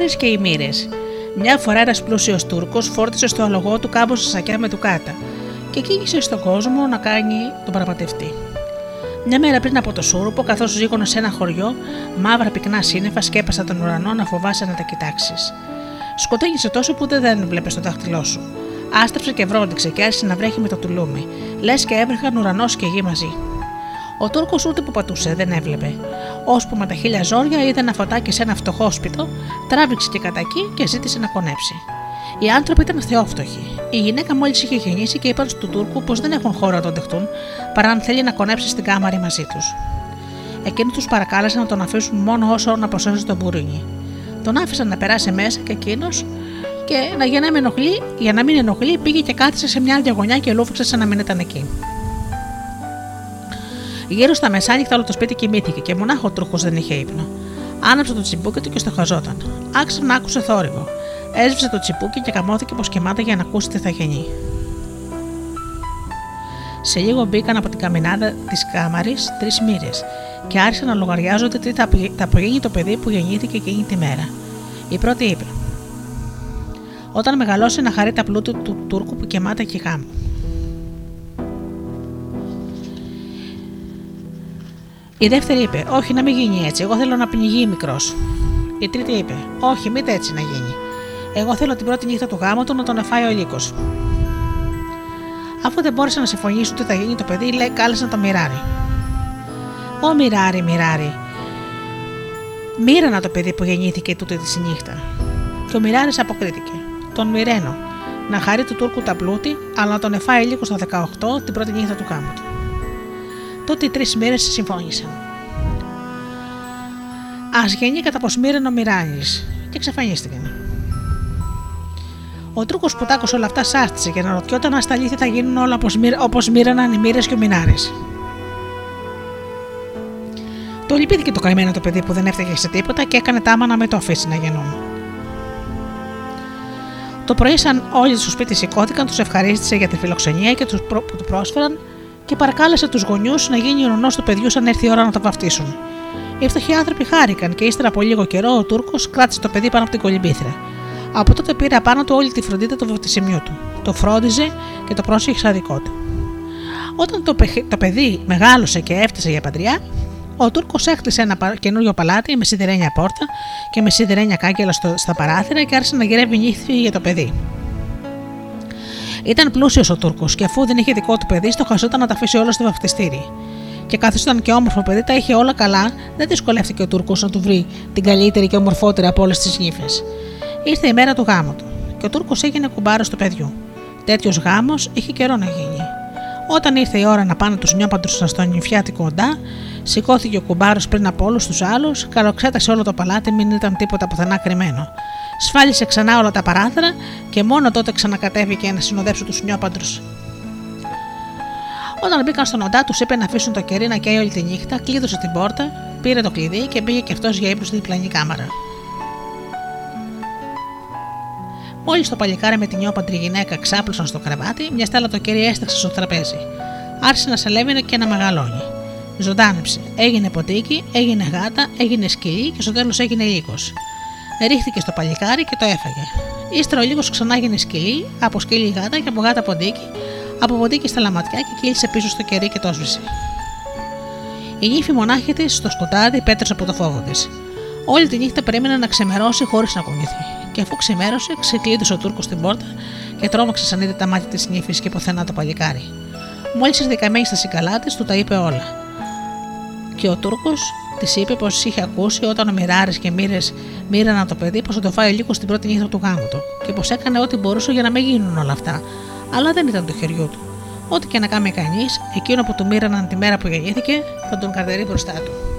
Μοιράρη και οι μοίρε. Μια φορά ένας πλούσιος Τούρκος φόρτισε στο αλογό του κάμποσα σακιά με κάτα και κήγησε στον κόσμο να κάνει τον πραγματευτή. Μια μέρα πριν από το σούρουπο, καθώς ζήγωνε σε ένα χωριό, μαύρα πυκνά σύννεφα σκέπασαν τον ουρανό να φοβάσαι να τα κοιτάξεις. Σκοτέγησε τόσο που δεν βλέπεις το δάχτυλό σου. Άστρεψε και βρόντιξε και άρχισε να βρέχει με το τουλούμι, λες και έβρεχαν ουρανός και γη μαζί. Ο Τούρκος ούτε που πατούσε, δεν έβλεπε. Ώσπου με τα χίλια ζόρια είδε ένα φωτάκι σε ένα φτωχό σπιτό, τράβηξε και κατά εκεί και ζήτησε να κονέψει. Οι άνθρωποι ήταν θεόφτωχοι. Η γυναίκα μόλις είχε γεννήσει και είπαν του Τούρκου πως δεν έχουν χώρο να τον δεχτούν παρά αν θέλει να κονέψει στην κάμαρη μαζί τους. Εκείνοι τους παρακάλεσαν να τον αφήσουν μόνο όσο να προσέχει τον μπουρίνι. Τον άφησαν να περάσει μέσα και εκείνος και να για να, ενοχλεί, για να μην ενοχλεί πήγε και κάθισε σε μια διαγωνιά και λούφαξε σαν να μην ήταν εκεί. Γύρω στα μεσάνυχτα όλο το σπίτι κοιμήθηκε και μονάχο ο τρούχος δεν είχε ύπνο. Άναψε το τσιμπούκι του και στοχαζόταν. Άξανα άκουσε θόρυβο. Έσβησε το τσιπούκι και καμώθηκε πως κοιμάται για να ακούσει τι θα γεννεί. Σε λίγο μπήκαν από την καμινάδα της κάμαρης τρεις μοίρες και άρχισαν να λογαριάζονται τι θα απογίνει το παιδί που γεννήθηκε εκείνη τη μέρα. Η πρώτη είπε: Όταν μεγαλώσει να χαρεί τα πλούτη του Τούρκου που κοιμάται και γάμου. Η δεύτερη είπε: Όχι, να μην γίνει έτσι. Εγώ θέλω να πνιγεί μικρός. Η τρίτη είπε: Όχι, μην έτσι να γίνει. Εγώ θέλω την πρώτη νύχτα του γάμου του να τον εφάει ο λύκος. Αφού δεν μπόρεσε να συμφωνήσουν τι θα γίνει το παιδί, λέει κάλεσε να το μοιράρει. Ω μοιράρι, μοιράρι. Μοίρανα το παιδί που γεννήθηκε τούτη τη νύχτα. Και ο μοιράρη αποκρίθηκε. Τον μοιραίνω. Να χαρεί του Τούρκου τα πλούτη, αλλά να τον εφάει λίγο στα 18 την πρώτη νύχτα του γάμου του. Τότε οι τρεις μέρες συμφώνησαν. Α γεννεί κατά πω μοίρανε ο Μοιράνη, και εξαφανίστηκαν. Ο Τρούκος που τ' όλα αυτά σάστησε και να ρωτιόταν αν στα αλήθεια θα γίνουν όλα όπω μοίραναν οι μοίρε και ο Μινάρε. Το λυπήθηκε το καημένο το παιδί που δεν έφταιγε σε τίποτα και έκανε τάμα να με το αφήσει να γεννούν. Το πρωί, σαν όλοι στο σπίτι σηκώθηκαν, τους ευχαρίστησε για τη φιλοξενία και τους που του πρόσφεραν και παρακάλεσε τους γονιούς να γίνει ουρανός του παιδιού σαν έρθει η ώρα να το βαφτίσουν. Οι φτωχοί άνθρωποι χάρηκαν και ύστερα από λίγο καιρό ο Τούρκος κράτησε το παιδί πάνω από την κολυμπήθρα. Από τότε πήρε απάνω του όλη τη φροντίδα του βαφτισιμιού του. Το φρόντιζε και το πρόσεχε σαν δικό του. Όταν το, το παιδί μεγάλωσε και έφτασε για παντριά, ο Τούρκος έκτισε ένα καινούριο παλάτι με σιδερένια πόρτα και με σιδερένια κάγκελα στα παράθυρα και άρχισε να γυρεύει νύχθη για το παιδί. Ήταν πλούσιος ο Τούρκος και αφού δεν είχε δικό του παιδί, στο χαζόταν να τα αφήσει όλα στο βαφτιστήρι. Και καθώ ήταν και όμορφο παιδί, τα είχε όλα καλά, δεν δυσκολεύτηκε ο Τούρκος να του βρει την καλύτερη και ομορφότερη από όλες τις νύφες. Ήρθε η μέρα του γάμου του και ο Τούρκος έγινε κουμπάρος του παιδιού. Τέτοιος γάμος είχε καιρό να γίνει. Όταν ήρθε η ώρα να πάνε τους νιόπαντρους στο νυφιάτικο οντά, σηκώθηκε ο κουμπάρος πριν από όλους τους άλλους, καλοξέτασε όλο το παλάτι, μην ήταν τίποτα πουθενά κρυμμένο. Σφάλισε ξανά όλα τα παράθυρα και μόνο τότε ξανακατέβηκε να συνοδέψει τους νιόπαντρους. Όταν μπήκαν στον οντά, τους είπε να αφήσουν το κερί να καίει όλη τη νύχτα, κλείδωσε την πόρτα, πήρε το κλειδί και πήγε και αυτός για ύπνος στην διπλανή κάμαρα. Μόλις το παλικάρι με την νιόπαντρη γυναίκα ξάπλωσαν στο κρεβάτι, μια στάλα το κερί έσταξε στο τραπέζι. Άρχισε να σαλεύει και να μεγαλώνει. Ζωντάνεψε. Έγινε ποτίκι, έγινε γάτα, έγινε σκυλί και στο τέλος έγινε λύκο. Ρίχθηκε στο παλικάρι και το έφαγε. Ύστερα ο λίγος ξανά έγινε σκυλί, από σκυλί γάτα και από γάτα ποντίκι, από ποντίκι στα λαματιά και κύλησε πίσω στο κερί και το σβήσε. Η νύφη μονάχη της στο σκοτάδι πέτρωσε από το φόβο της. Όλη τη νύχτα περίμενε να ξεμερώσει χωρίς να κουνηθεί. Και αφού ξημέρωσε, ξεκλείδωσε ο Τούρκος στην πόρτα και τρόμαξε σαν είδε τα μάτια της νύφης και πουθενά το παλικάρι. Μόλις ήρθε καμένη στα σικαλά της, του τα είπε όλα. Και ο Τούρκος της είπε πως είχε ακούσει όταν ο Μοιράρη και Μοίρες μοίραναν το παιδί πως θα το φάει λίγο στην πρώτη νύχτα του γάμου του και πως έκανε ό,τι μπορούσε για να μην γίνουν όλα αυτά. Αλλά δεν ήταν το χεριού του. Ό,τι και να κάνει κανείς, εκείνο που του μοίραναν τη μέρα που γεννήθηκε θα τον καρτερεί μπροστά του.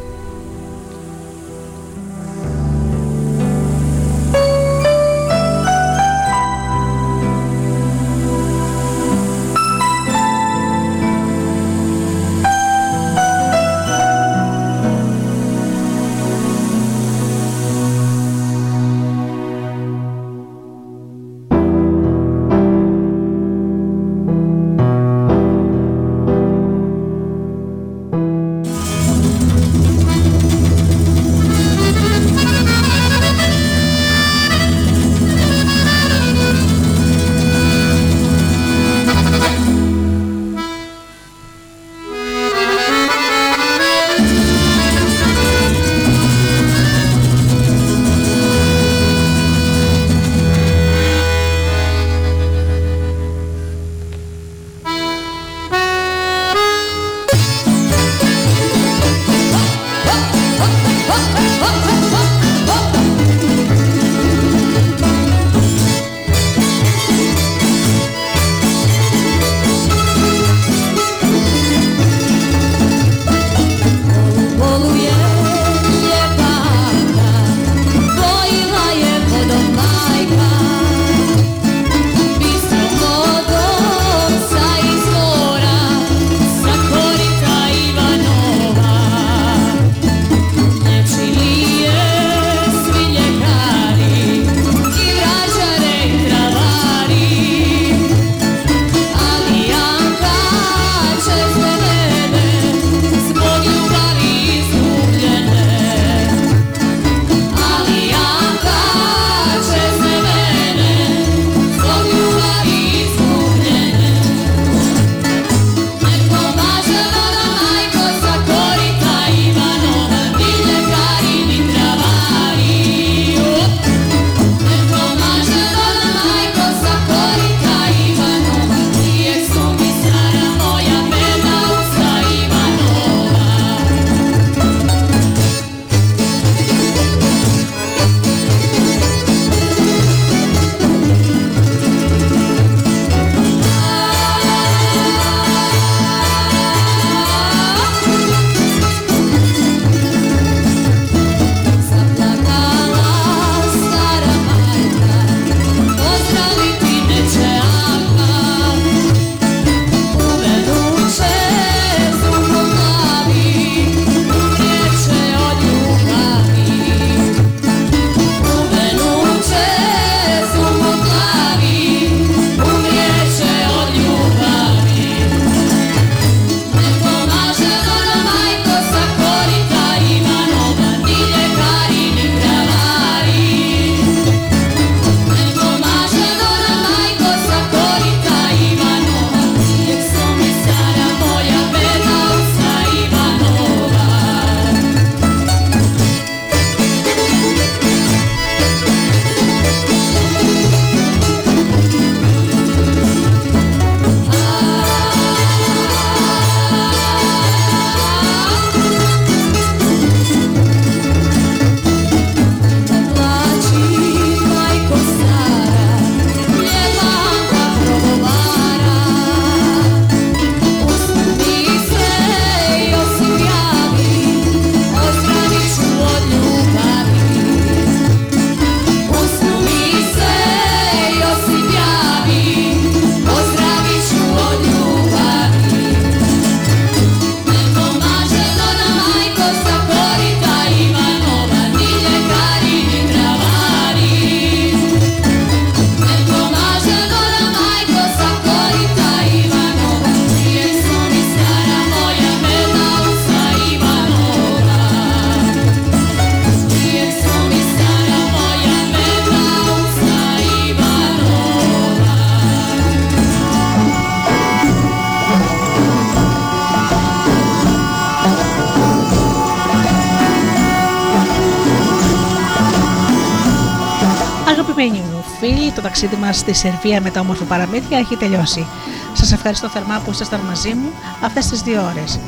Μας στη Σερβία με τα όμορφα παραμύθια έχει τελειώσει. Σας ευχαριστώ θερμά που ήσασταν μαζί μου αυτές τις δύο ώρες.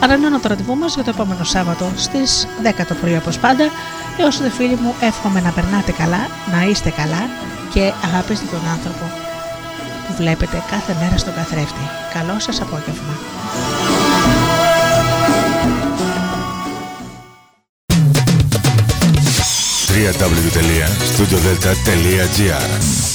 Ανανώνω το ραντεβού μας για το επόμενο Σάββατο στις 10 το πρωί όπως πάντα. Έω δε φίλοι μου, εύχομαι να περνάτε καλά, να είστε καλά και αγαπήστε τον άνθρωπο που βλέπετε κάθε μέρα στον καθρέφτη. Καλό σας απόγευμα. www.studiodelta.gr